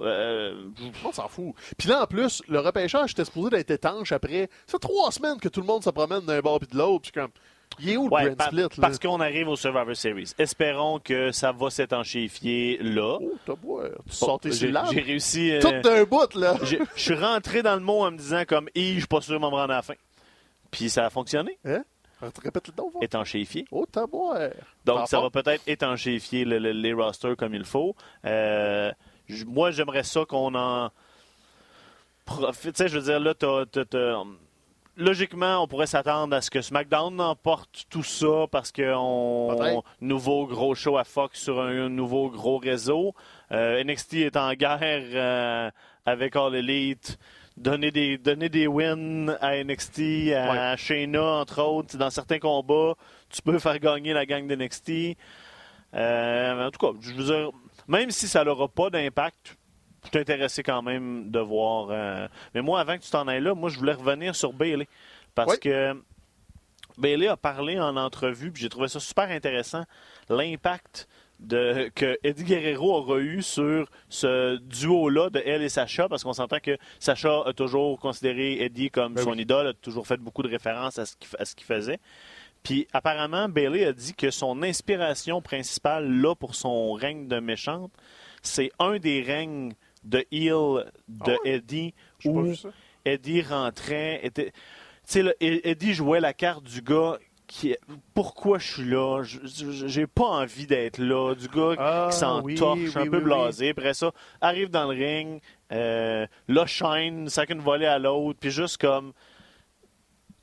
Euh, On s'en fout. Puis là, en plus, le repêchage était supposé d'être étanche après. Ça fait trois semaines que tout le monde se promène d'un bord puis de l'autre. Puis comme, il est où le ouais, brand par- split? Là? parce qu'on arrive au Survivor Series. Espérons que ça va s'étanchéifier là. Oh, t'as beau, tu sors tes J'ai réussi. euh, Tout d'un bout, là. Je suis rentré dans le mot en me disant comme, je suis pas sûr de m'en rendre à la fin. Puis ça a fonctionné. Hein? Répète le. Étanchéfié. Oh, t'as beau. Donc, ça va peut-être étanchéfier le- le- les rosters comme il faut. Euh, moi, j'aimerais ça qu'on en profite. Tu sais, je veux dire, là, t'as- t'as- logiquement, on pourrait s'attendre à ce que SmackDown emporte tout ça parce que on Peut-être. nouveau gros show à Fox sur un, nouveau gros réseau. Euh, NXT est en guerre euh, avec All Elite. Donner des, donner des wins à NXT, à Shayna, entre autres. Dans certains combats, tu peux faire gagner la gang d'NXT. Euh, en tout cas, je veux dire, même si ça n'aura pas d'impact, je suis intéressé quand même de voir. euh, Mais moi, avant que tu t'en ailles là, moi, je voulais revenir sur Bailey. Parce Oui. que Bailey a parlé en entrevue, puis j'ai trouvé ça super intéressant, l'impact de, que Eddie Guerrero aura eu sur ce duo-là de elle et Sacha, parce qu'on s'entend que Sacha a toujours considéré Eddie comme Ben son oui. idole, a toujours fait beaucoup de références à ce qu'il à ce qu'il faisait. Puis apparemment, Bailey a dit que son inspiration principale là pour son règne de méchante, c'est un des règnes de heel de Ah ouais? Eddie où. Eddie rentrait. Était... Tu sais, E- Eddie jouait la carte du gars qui. Pourquoi je suis là? J'ai pas envie d'être là. Du gars Ah, qui s'en oui, torche, oui, un peu blasé. Après ça, arrive dans le ring, euh, là, shine, sac une volée à l'autre, puis juste comme.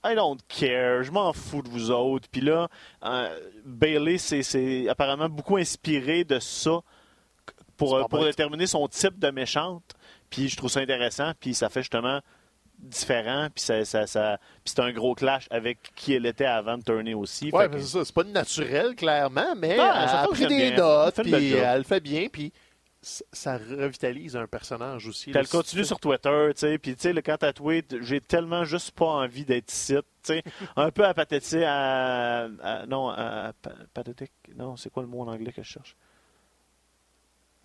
I don't care, je m'en fous de vous autres. Puis là, euh, Bailey, c'est apparemment beaucoup inspiré de ça pour, pour déterminer son type de méchante. Puis je trouve ça intéressant. Puis ça fait justement différent. Puis ça, ça, ça- c'est un gros clash avec qui elle était avant de tourner aussi. Ouais, que- c'est ça. C'est pas naturel, clairement, mais Ah, elle ça a pris des bien. notes, Elle puis elle le fait bien, puis ça revitalise un personnage aussi. Elle continue sur Twitter, tu sais, puis tu sais, le- quand t'as tweet, j'ai tellement juste pas envie d'être ici, tu sais, un peu apathétique à, à- non, à, pa- pathétique, non, c'est quoi le mot en anglais que je cherche?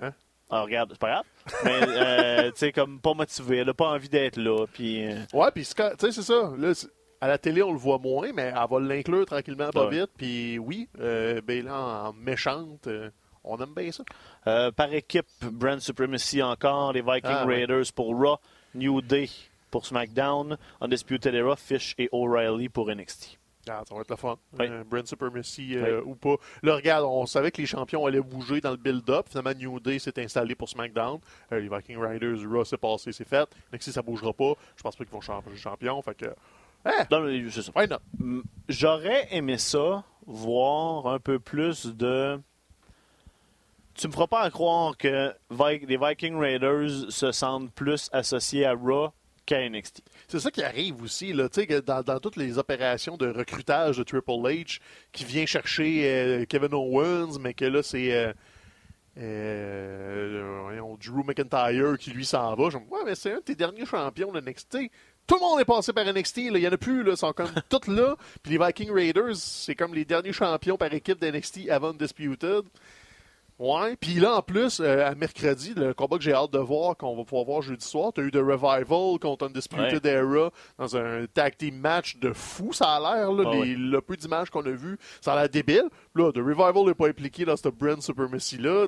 Hein? Ah, regarde, c'est pas grave, mais, euh, tu sais, comme pas motivé, elle a pas envie d'être là, puis... euh, Ouais, puis tu sais, c'est ça. Là, à la télé, on le voit moins, mais elle va l'inclure tranquillement, pas Ouais. vite. Puis oui, euh, ben là, en méchante, euh, on aime bien ça. Euh, par équipe, Brand Supremacy encore, les Viking Ah, ouais. Raiders pour Raw, New Day pour SmackDown, Undisputed Era, Fish et O'Reilly pour NXT. Ah, ça va être le fun. Oui. Euh, Brand Supremacy euh, ou pas. Là, regarde, on savait que les champions allaient bouger dans le build-up. Finalement, New Day s'est installé pour SmackDown. Euh, les Viking Riders, Raw, c'est passé, c'est fait. Si ça bougera pas, je pense pas qu'ils vont changer champion. Fait que, Non, mais c'est ça. why not? Mm, J'aurais aimé ça, voir un peu plus de. Tu me feras pas à croire que les Viking Raiders se sentent plus associés à Raw qu'à NXT. C'est ça qui arrive aussi, là, tu sais, que dans, dans toutes les opérations de recrutage de Triple H, qui vient chercher euh, Kevin Owens, mais que là, c'est euh, euh, Drew McIntyre qui lui s'en va. Je me dis, ouais, mais c'est un de tes derniers champions de NXT. Tout le monde est passé par NXT. Il n'y en a plus. Là. Ils sont comme tous là. Puis les Viking Raiders, c'est comme les derniers champions par équipe d'NXT avant Disputed. Ouais. Puis là, en plus, euh, à mercredi, le combat que j'ai hâte de voir, qu'on va pouvoir voir jeudi soir, tu as eu The Revival contre Undisputed Era dans un tag team match de fou, ça a l'air. Là, Ah les- Le peu d'images qu'on a vu, ça a l'air débile. Là, The Revival n'est pas impliqué dans ce brand supremacy-là.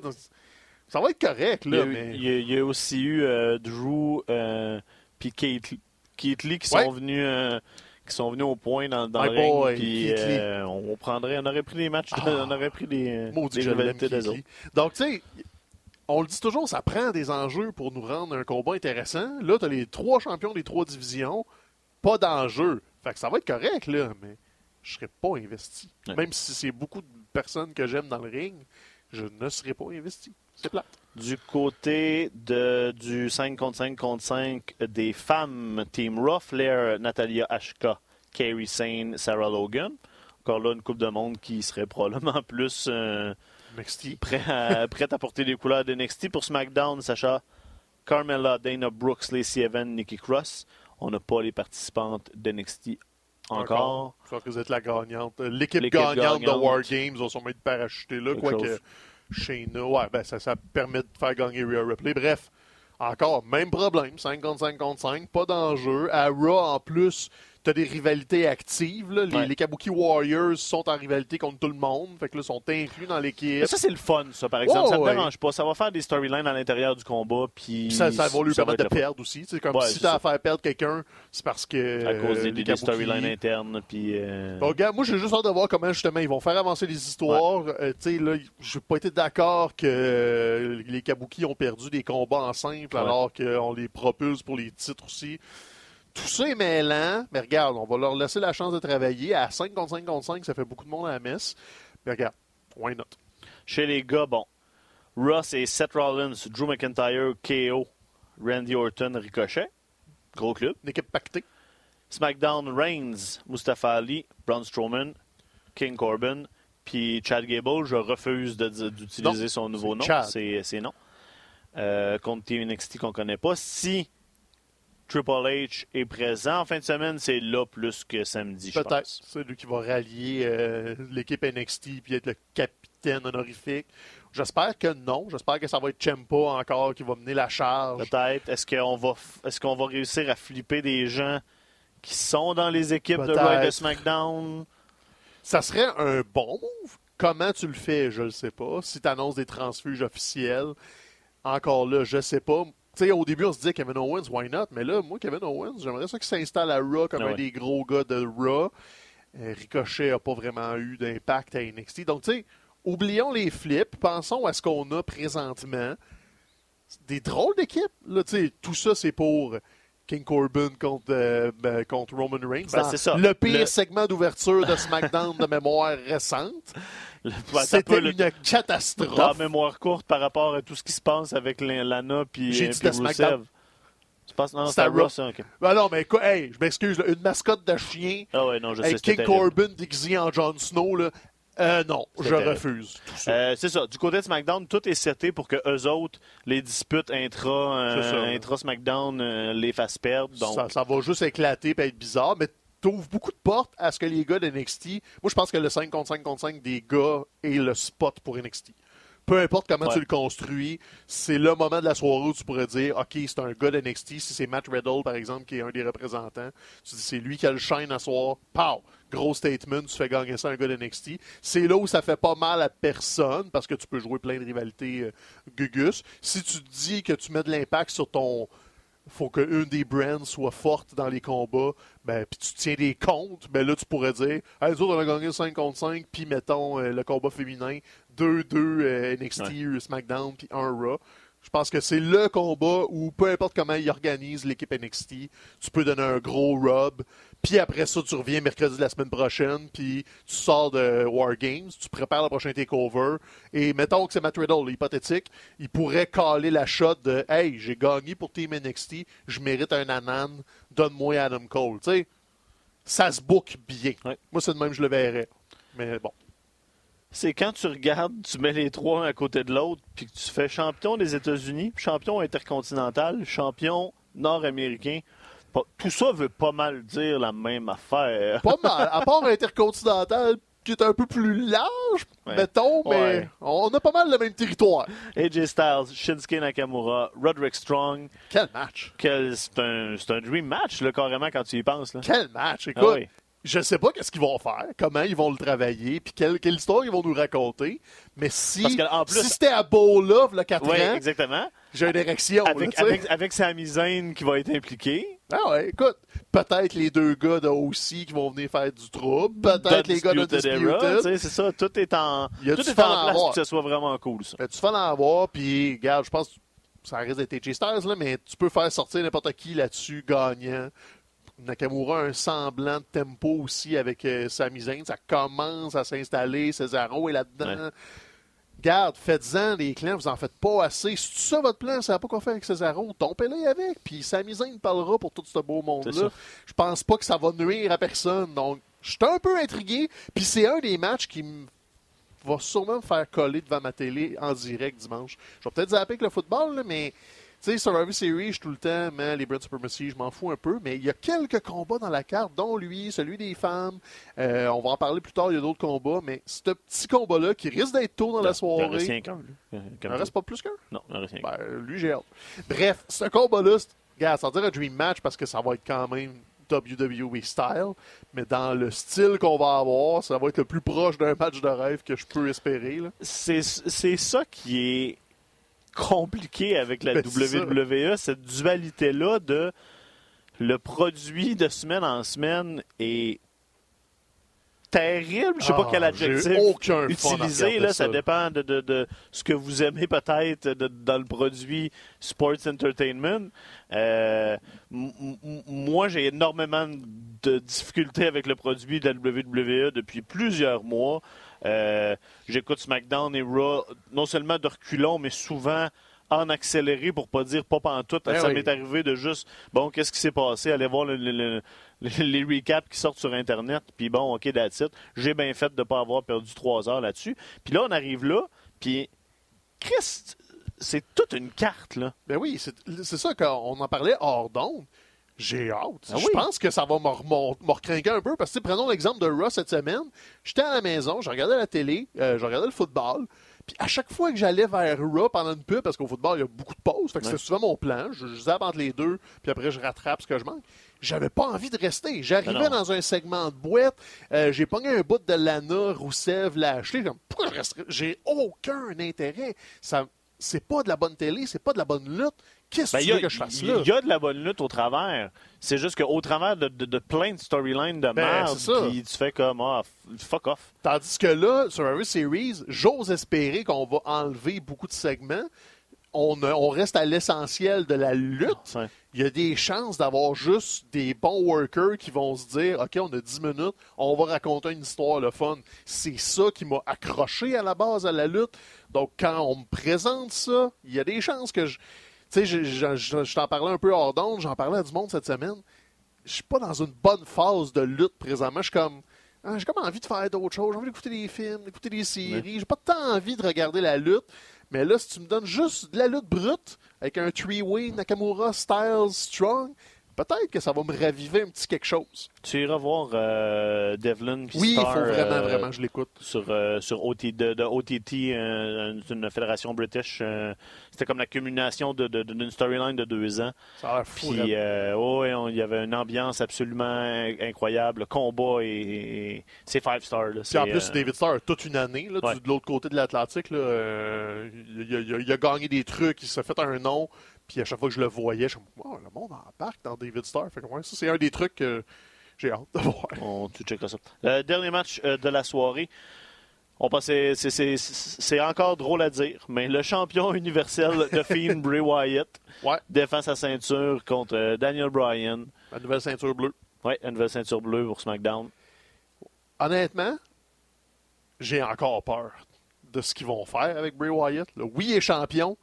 Ça va être correct, Il y, a, là, mais... il y a- il y a aussi eu euh, Drew euh, puis Keith, Keith Lee qui Ouais. sont venus euh, qui sont venus au point dans, le ring. puis, euh, on prendrait, on aurait pris des matchs, de- Ah. on aurait pris des, Maudit des rivalités des autres. Donc, tu sais, on le dit toujours, ça prend des enjeux pour nous rendre un combat intéressant. Là, tu as les trois champions des trois divisions, pas d'enjeu. Fait que ça va être correct, là, mais je serais pas investi. Ouais. Même si c'est beaucoup de personnes que j'aime dans le ring, je ne serais pas investi. C'est plat. Du côté de, du 5 contre 5 contre 5 des femmes, Team Raw, Flair, Natalia Ashka, Kerry Sane, Sarah Logan. Encore là, une coupe de monde qui serait probablement plus euh, NXT. prêt à, prête à porter les couleurs de NXT. Pour SmackDown, Sacha, Carmella, Dana Brooks, Lacey Evans, Nikki Cross. On n'a pas les participantes de NXT encore. Je crois que vous êtes la gagnante. L'équipe gagnante de. War Games va sûrement être parachutée là, Quelque quoique chose. Shayna, ouais, ben ça, ça permet de faire gagner Rhea Ripley. Bref, encore, même problème, 5 contre 5 contre 5, pas d'enjeu. À Raw, en plus, t'as des rivalités actives. là. Les, Ouais. les Kabuki Warriors sont en rivalité contre tout le monde, fait que là, sont inclus dans l'équipe. Ça, c'est le fun, ça, par exemple. Ça me ouais. dérange pas. Ça va faire des storylines à l'intérieur du combat. Puis ça, ça va lui ça permettre de perdre aussi. C'est comme Ouais, si t'as ça. à faire perdre quelqu'un, c'est parce que. À cause des, storylines internes. Puis, euh, Bon, regarde, moi, j'ai juste hâte de voir comment, justement, ils vont faire avancer les histoires. Euh, tu sais, là, j'ai pas été d'accord que euh, les Kabuki ont perdu des combats en simple alors qu'on les propulse pour les titres aussi. Tout ça est mêlant, mais regarde, on va leur laisser la chance de travailler. À 5 contre 5 contre 5, ça fait beaucoup de monde à la messe. Mais regarde, why not? Chez les gars, bon. Ross et Seth Rollins, Drew McIntyre, KO, Randy Orton, Ricochet. Gros club. Une équipe pactée. SmackDown, Reigns, Mustafa Ali, Braun Strowman, King Corbin, puis Chad Gable. Je refuse d'utiliser son nouveau nom. C'est non. Euh, contre Team NXT qu'on connaît pas. Si Triple H est présent en fin de semaine, c'est là plus que samedi, je Peut-être. pense. C'est lui qui va rallier euh, l'équipe NXT puis être le capitaine honorifique. J'espère que non. J'espère que ça va être Ciampa encore qui va mener la charge. Peut-être. Est-ce qu'on va, qu'on va réussir à flipper des gens qui sont dans les équipes de. Raw et de SmackDown? Ça serait un bon move. Comment tu le fais, je ne sais pas. Si tu annonces des transfuges officiels, encore là, je sais pas. Sais, au début, on se disait Kevin Owens, why not? Mais là, moi, Kevin Owens, j'aimerais ça qu'il s'installe à Raw comme Ah un des gros gars de Raw. Euh, Ricochet n'a pas vraiment eu d'impact à NXT. Donc, tu sais, oublions les flips. Pensons à ce qu'on a présentement. Des drôles d'équipes. Là, tu sais, tout ça, c'est pour King Corbin contre, euh, ben, contre Roman Reigns. Ben, c'est ça. Le pire Le- segment d'ouverture de SmackDown de mémoire récente. Ça C'était le- une catastrophe. mémoire courte par rapport à tout ce qui se passe avec Lana puis J'ai euh, dit. Rusev. Tu penses non, c'est Raw. Ça, ok. Ben non, mais quoi, hey, je m'excuse, une mascotte de chien Ah ouais, non, je sais, avec King. Corbin déguisé en Jon Snow, là. Euh, non, je terrible. refuse. Euh, c'est ça. Du côté de SmackDown, tout est seté pour que eux autres, les disputes intra, euh, intra SmackDown, les fassent perdre. Donc, ça, ça va juste éclater et être bizarre, mais t'ouvres beaucoup de portes à ce que les gars de NXT. Moi, je pense que le 5 contre 5 contre 5 des gars est le spot pour NXT. Peu importe comment Ouais. tu le construis, c'est le moment de la soirée où tu pourrais dire OK, c'est un gars de NXT. Si c'est Matt Riddle, par exemple, qui est un des représentants, tu dis c'est lui qui a le shine à soir. Pow! Gros statement, tu fais gagner ça à un gars de NXT. C'est là où ça fait pas mal à personne parce que tu peux jouer plein de rivalités euh, gugus. Si tu dis que tu mets de l'impact sur ton, faut qu'une des brands soit forte dans les combats, ben, puis tu tiens des comptes, ben là, tu pourrais dire, hey, nous autres, on a gagné 5 contre 5, puis mettons euh, le combat féminin, 2-2 euh, NXT, euh, SmackDown, puis 1 Raw. Je pense que c'est le combat où, peu importe comment ils organisent l'équipe NXT, tu peux donner un gros rub, puis après ça, tu reviens mercredi de la semaine prochaine, puis tu sors de War Games, tu prépares le prochain takeover, et mettons que c'est Matt Riddle, hypothétique, il pourrait caler la shot de « Hey, j'ai gagné pour Team NXT, je mérite un anan, donne-moi Adam Cole. » Tu sais, ça se book bien. Ouais. Moi, c'est de même je le verrais. Mais bon. c'est quand tu regardes, tu mets les trois un à côté de l'autre, puis que tu fais champion des États-Unis, champion intercontinental, champion nord-américain. Pas- tout ça veut pas mal dire la même affaire. Pas mal. À part Intercontinental, qui est un peu plus large, Ouais. mettons, mais Ouais. on a pas mal le même territoire. AJ Styles, Shinsuke Nakamura, Roderick Strong. Quel match! Quel- C'est un, c'est un dream match, là, carrément, quand tu y penses. Là. Quel match! Écoute, Ah oui. je sais pas qu'est-ce qu'ils vont faire, comment ils vont le travailler, puis quelle, quelle histoire ils vont nous raconter. Mais si, plus- si c'était à Beau Love, le 4 Oui, ans, exactement. j'ai une érection. là, Avec, sais. avec, avec Sami Zayn qui va être impliqué. Ah ouais, écoute, peut-être les deux gars de OC qui vont venir faire du trouble, peut-être les gars de Disputed. C'est ça, tout est en, Il y a tout du est fun en à place pour que ce soit vraiment cool, ça. Tu fais en avoir, puis regarde, je pense que ça risque d'être AJ Styles, là, mais tu peux faire sortir n'importe qui là-dessus gagnant. Nakamura a un semblant de tempo aussi avec euh, Sami Zayn. Ça commence à s'installer. Cesaro est là-dedans. Garde, faites-en des clans, vous en faites pas assez. Si c'est ça votre plan, ça n'a pas quoi faire avec Cesaro, tompez-les avec. Puis Sami Zayn parlera pour tout ce beau monde-là. Je pense pas que ça va nuire à personne. Donc, je suis un peu intrigué. Puis c'est un des matchs qui me va sûrement me faire coller devant ma télé en direct dimanche. Je vais peut-être zapper avec le football, là, mais tu sais, Survivor Series, je suis tout le temps, mais les Brand Supremacy, je m'en fous un peu, mais il y a quelques combats dans la carte, dont lui, celui des femmes. Euh, on va en parler plus tard, il y a d'autres combats, mais ce petit combat-là qui risque d'être tôt dans la Il en reste soirée. qu'un, là. Euh, Il en ça. reste pas plus qu'un? Non, il en reste. Ben, lui, j'ai hâte. Bref, ce combat-là, c'est- regarde, sans dire un dream match parce que ça va être quand même WWE style, mais dans le style qu'on va avoir, ça va être le plus proche d'un match de rêve que je peux espérer. C'est ça qui est compliqué avec la Ben. WWE, cette dualité-là de le produit de semaine en semaine est terrible. Je sais pas Ah, quel adjectif aucun utiliser. Là, ça ça. dépend de, de- de ce que vous aimez peut-être dans le produit Sports Entertainment. Euh, moi, j'ai énormément de difficultés avec le produit de la WWE depuis plusieurs mois. Euh, J'écoute SmackDown et Raw, non seulement de reculons, mais souvent en accéléré pour pas dire pas pantoute. Ben ça oui. m'est arrivé de juste, bon, qu'est-ce qui s'est passé? Aller voir le- le- le- le- les recaps qui sortent sur Internet, puis bon, OK, that's it. J'ai bien fait de pas avoir perdu trois heures là-dessus. Puis là, on arrive là, puis Christ, c'est toute une carte, là. Ben oui, c'est c'est ça qu'on en parlait hors d'onde. J'ai hâte. Ah je pense que ça va me, recrinquer un peu parce que prenons l'exemple de Ross cette semaine. J'étais à la maison, je regardais la télé, euh, je regardais le football. Puis à chaque fois que j'allais vers Raw pendant une pub, parce qu'au football, il y a beaucoup de pauses, fait que Ouais. c'est souvent mon plan. Je, je zappe entre les deux, puis après je rattrape ce que je manque. J'avais pas envie de rester. J'arrivais Ah dans un segment de boîte, euh, j'ai pogné un bout de Lana, Rousseff, Lashley. Pourquoi je resterais? J'ai aucun intérêt. Ça, c'est pas de la bonne télé, c'est pas de la bonne lutte. Qu'est-ce que Ben, tu il veux a- que je fasse il là? y a de la bonne lutte au travers. C'est juste qu'au travers de, de- de plein de storylines de Ben, merde, ça. puis tu fais comme, ah, fuck off. Tandis que là, sur Survivor Series, j'ose espérer qu'on va enlever beaucoup de segments. On, reste à l'essentiel de la lutte. Il y a des chances d'avoir juste des bons workers qui vont se dire OK, on a 10 minutes, on va raconter une histoire le fun. C'est ça qui m'a accroché à la base à la lutte. Donc, quand on me présente ça, il y a des chances que je. Tu sais, je, je- je- je t'en parlais un peu hors d'onde, j'en parlais à du monde cette semaine. Je suis pas dans une bonne phase de lutte présentement. Je suis comme. ah, j'ai comme envie de faire d'autres choses. J'ai envie d'écouter des films, d'écouter des séries. J'ai pas tant envie de regarder la lutte. Mais là, si tu me donnes juste de la lutte brute, avec un three-way Nakamura, Styles, Strong, peut-être que ça va me raviver un petit quelque chose. Tu iras voir euh, Devlin Oui, il faut Star, vraiment, euh, vraiment, je l'écoute. sur, euh, sur OT, de, de OTT, euh, une fédération british. euh, C'était comme la culmination de- de- d'une storyline de deux ans. Ça a l'air fou. Puis, euh, on- il y avait une ambiance absolument in- incroyable. Le combat et, et- c'est five stars. Là. Puis en plus, euh, David Starr a toute une année, là, du- Ouais. de l'autre côté de l'Atlantique. là, euh, il, a- il a- il a gagné des trucs, il s'est fait un nom. Puis à chaque fois que je le voyais, je me disais, oh, le monde embarque dans David Starr. Fait que, ouais, ça, c'est un des trucs que j'ai hâte de voir. On, tu checkeras ça. Euh, dernier match euh, de la soirée. On passait, c'est, encore drôle à dire, mais le champion universel de Fiend, Bray Wyatt, Ouais, défend sa ceinture contre euh, Daniel Bryan. la nouvelle ceinture bleue. Ouais, une nouvelle ceinture bleue pour SmackDown. Honnêtement, j'ai encore peur de ce qu'ils vont faire avec Bray Wyatt. là. Oui, il est champion,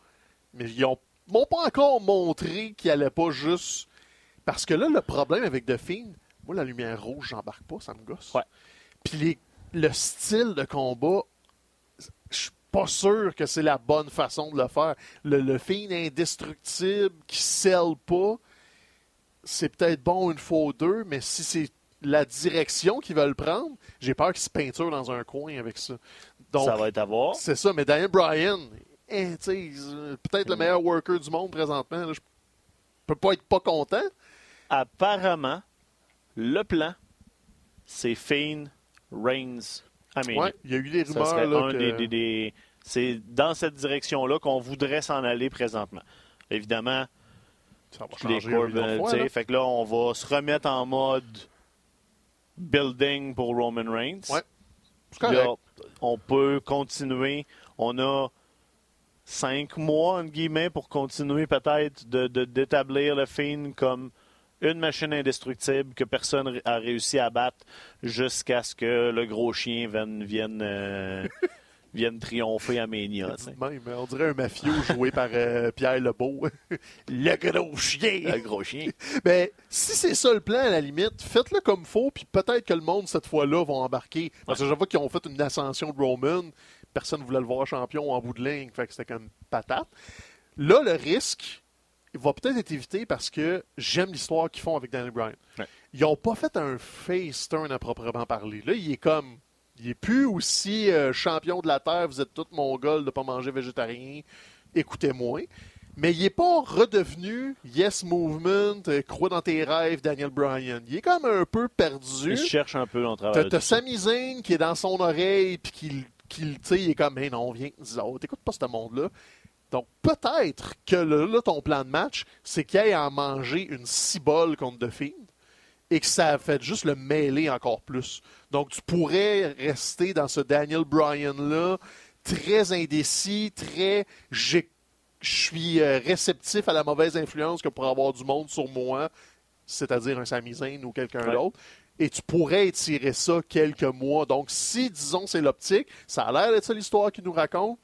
mais ils ont- m'ont pas encore montré qu'il allait pas juste. Parce que là, le problème avec The Fiend, moi, la lumière rouge, j'embarque pas, ça me gosse. Ouais. Puis les- le style de combat, je suis pas sûr que c'est la bonne façon de le faire. Le, le Fiend indestructible qui scelle pas, c'est peut-être bon une fois ou deux, mais si c'est la direction qu'ils veulent prendre, j'ai peur qu'ils se peinturent dans un coin avec ça. Donc, ça va être à voir. C'est ça, mais Daniel Bryan, eh, peut-être le meilleur worker du monde présentement. Là, je peux pas être pas content. Apparemment, le plan, c'est Fiend, Reigns, Ouais, il y a eu des rumeurs. Là, que... C'est dans cette direction-là qu'on voudrait s'en aller présentement. Évidemment, ça va changer les courbes, fait que là, on va se remettre en mode building pour Roman Reigns. Ouais. on peut continuer. On a cinq mois, entre guillemets, pour continuer peut-être de, d'établir le Fiend comme une machine indestructible que personne a réussi à battre jusqu'à ce que le gros chien vienne, vienne, euh, vienne triompher à Mania. Même, on dirait un mafieux joué par euh, Pierre Lebeau. le gros chien! Le gros chien. Mais si c'est ça le plan, à la limite, faites-le comme faut, puis peut-être que le monde, cette fois-là, va embarquer. Parce que je vois qu'ils ont fait une ascension de Roman. Personne ne voulait le voir champion en bout de ligne. Fait que c'était comme patate. Là, le risque, il va peut-être être évité parce que j'aime l'histoire qu'ils font avec Daniel Bryan. Ils n'ont pas fait un face turn à proprement parler. Là, il est comme. Il est plus aussi euh, champion de la Terre, vous êtes tous mongols de ne pas manger végétarien, écoutez-moi. Mais il n'est pas redevenu Yes Movement, euh, crois dans tes rêves, Daniel Bryan. Il est comme un peu perdu. Il cherche un peu dans travail. T'as Sami Zayn qui est dans son oreille, puis qui, qui il est comme, mais non, viens, oh, t'écoutes pas ce monde-là. Donc, peut-être que là, ton plan de match, c'est qu'il aille en manger une cibole contre The Fiend et que ça a fait juste le mêler encore plus. Donc, tu pourrais rester dans ce Daniel Bryan-là, très indécis, très. Je suis euh, réceptif à la mauvaise influence que pourrait avoir du monde sur moi, c'est-à-dire un Sami Zayn ou quelqu'un d'autre. Et tu pourrais étirer ça quelques mois. Donc, si, disons, c'est l'optique, ça a l'air d'être ça l'histoire qu'il nous raconte,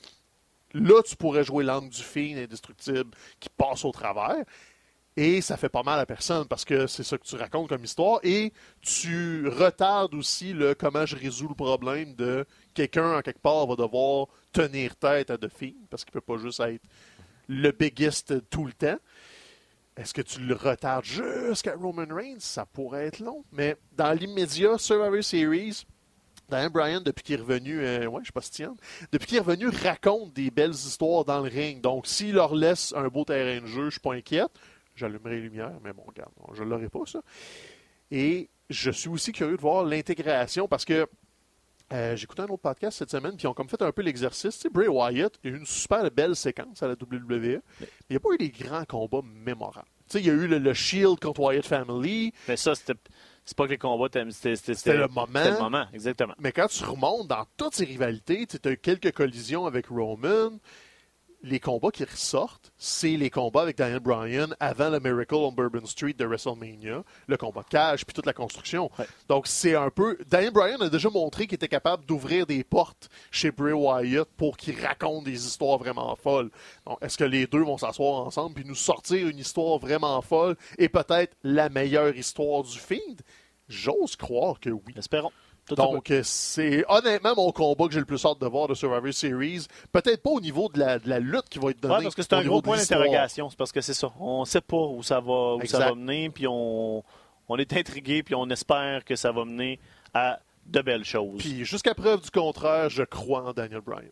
Là, tu pourrais jouer l'angle du film indestructible qui passe au travers. Et ça fait pas mal à personne parce que c'est ça que tu racontes comme histoire. Et tu retardes aussi le comment je résous le problème de quelqu'un en quelque part va devoir tenir tête à The Fiend parce qu'il peut pas juste être le biggest tout le temps. Est-ce que tu le retardes jusqu'à Roman Reigns? Ça pourrait être long. Mais dans l'immédiat, Survivor Series, Dan Bryan, depuis qu'il est revenu, euh, ouais, je sais pas si tiens, depuis qu'il est revenu, raconte des belles histoires dans le ring. Donc, s'il leur laisse un beau terrain de jeu, je suis pas inquiète. J'allumerai les lumières, mais bon, regarde, je l'aurai pas, ça. Et je suis aussi curieux de voir l'intégration parce que euh, j'ai écouté un autre podcast cette semaine, puis ils ont comme fait un peu l'exercice. Tu sais, Bray Wyatt, il y a eu une super belle séquence à la WWE, mais il n'y a pas eu des grands combats mémorables. Tu sais, il y a eu le, Shield contre Wyatt Family. Mais ça, c'était c'est pas que les combats, c'était le moment. C'était le moment, exactement. Mais quand tu remontes dans toutes ces rivalités, tu as eu quelques collisions avec Roman. Les combats qui ressortent, c'est les combats avec Daniel Bryan avant le Miracle on Bourbon Street de WrestleMania, le combat de cage, puis toute la construction. Donc, c'est un peu. Daniel Bryan a déjà montré qu'il était capable d'ouvrir des portes chez Bray Wyatt pour qu'il raconte des histoires vraiment folles. Donc, est-ce que les deux vont s'asseoir ensemble puis nous sortir une histoire vraiment folle et peut-être la meilleure histoire du feed? J'ose croire que oui. Espérons. Donc, c'est honnêtement mon combat que j'ai le plus hâte de voir de Survivor Series. Peut-être pas au niveau de la, de la lutte qui va être donnée. Parce que c'est un gros point d'interrogation. C'est parce que c'est ça. On ne sait pas où ça va, où ça va mener, puis on, on est intrigué, puis on espère que ça va mener à de belles choses. Puis jusqu'à preuve du contraire, je crois en Daniel Bryan.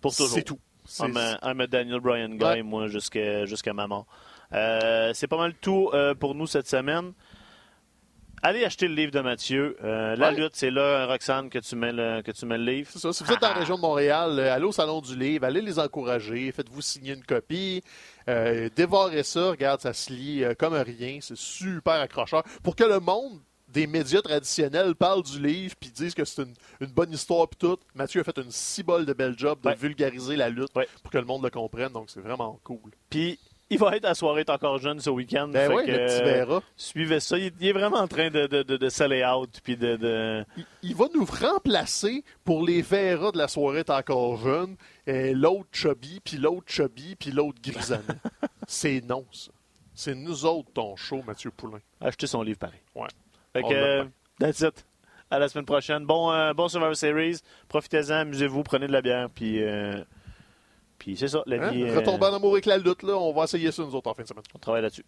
Pour toujours. C'est tout. I'm a, Daniel Bryan guy, moi, jusqu'à jusqu'à ma mort. Euh, c'est pas mal tout euh, pour nous cette semaine allez acheter le livre de Mathieu. Euh, la lutte, c'est là, Roxane, que tu mets le, que tu mets le livre. C'est ça. Si vous êtes dans la région de Montréal, euh, allez au Salon du Livre, allez les encourager, faites-vous signer une copie. Euh, dévorez ça, regarde, ça se lit comme rien. C'est super accrocheur. Pour que le monde des médias traditionnels parle du livre puis disent que c'est une, bonne histoire puis tout. Mathieu a fait une si bol de bel job de vulgariser la lutte pour que le monde le comprenne, donc c'est vraiment cool. Puis il va être à soirée encore jeune ce week-end. Ben oui, le petit Vera. Suivez ça. Il, est vraiment en train de, de, de, de out. Puis de, Il, va nous remplacer pour les Vera de la soirée est encore jeune. L'autre chubby, puis l'autre chubby, puis l'autre grisonnant. C'est non, ça. C'est nous autres, ton show, Mathieu Poulain. Achetez son livre pareil. Ouais. Fait que, that's it. À la semaine prochaine. Bon, euh, bon Survivor Series. Profitez-en, amusez-vous, prenez de la bière, puis... Euh, puis c'est ça, la hein? vie. Retomber en amour avec la lutte, là, on va essayer ça nous autres en fin de semaine. On travaille là-dessus.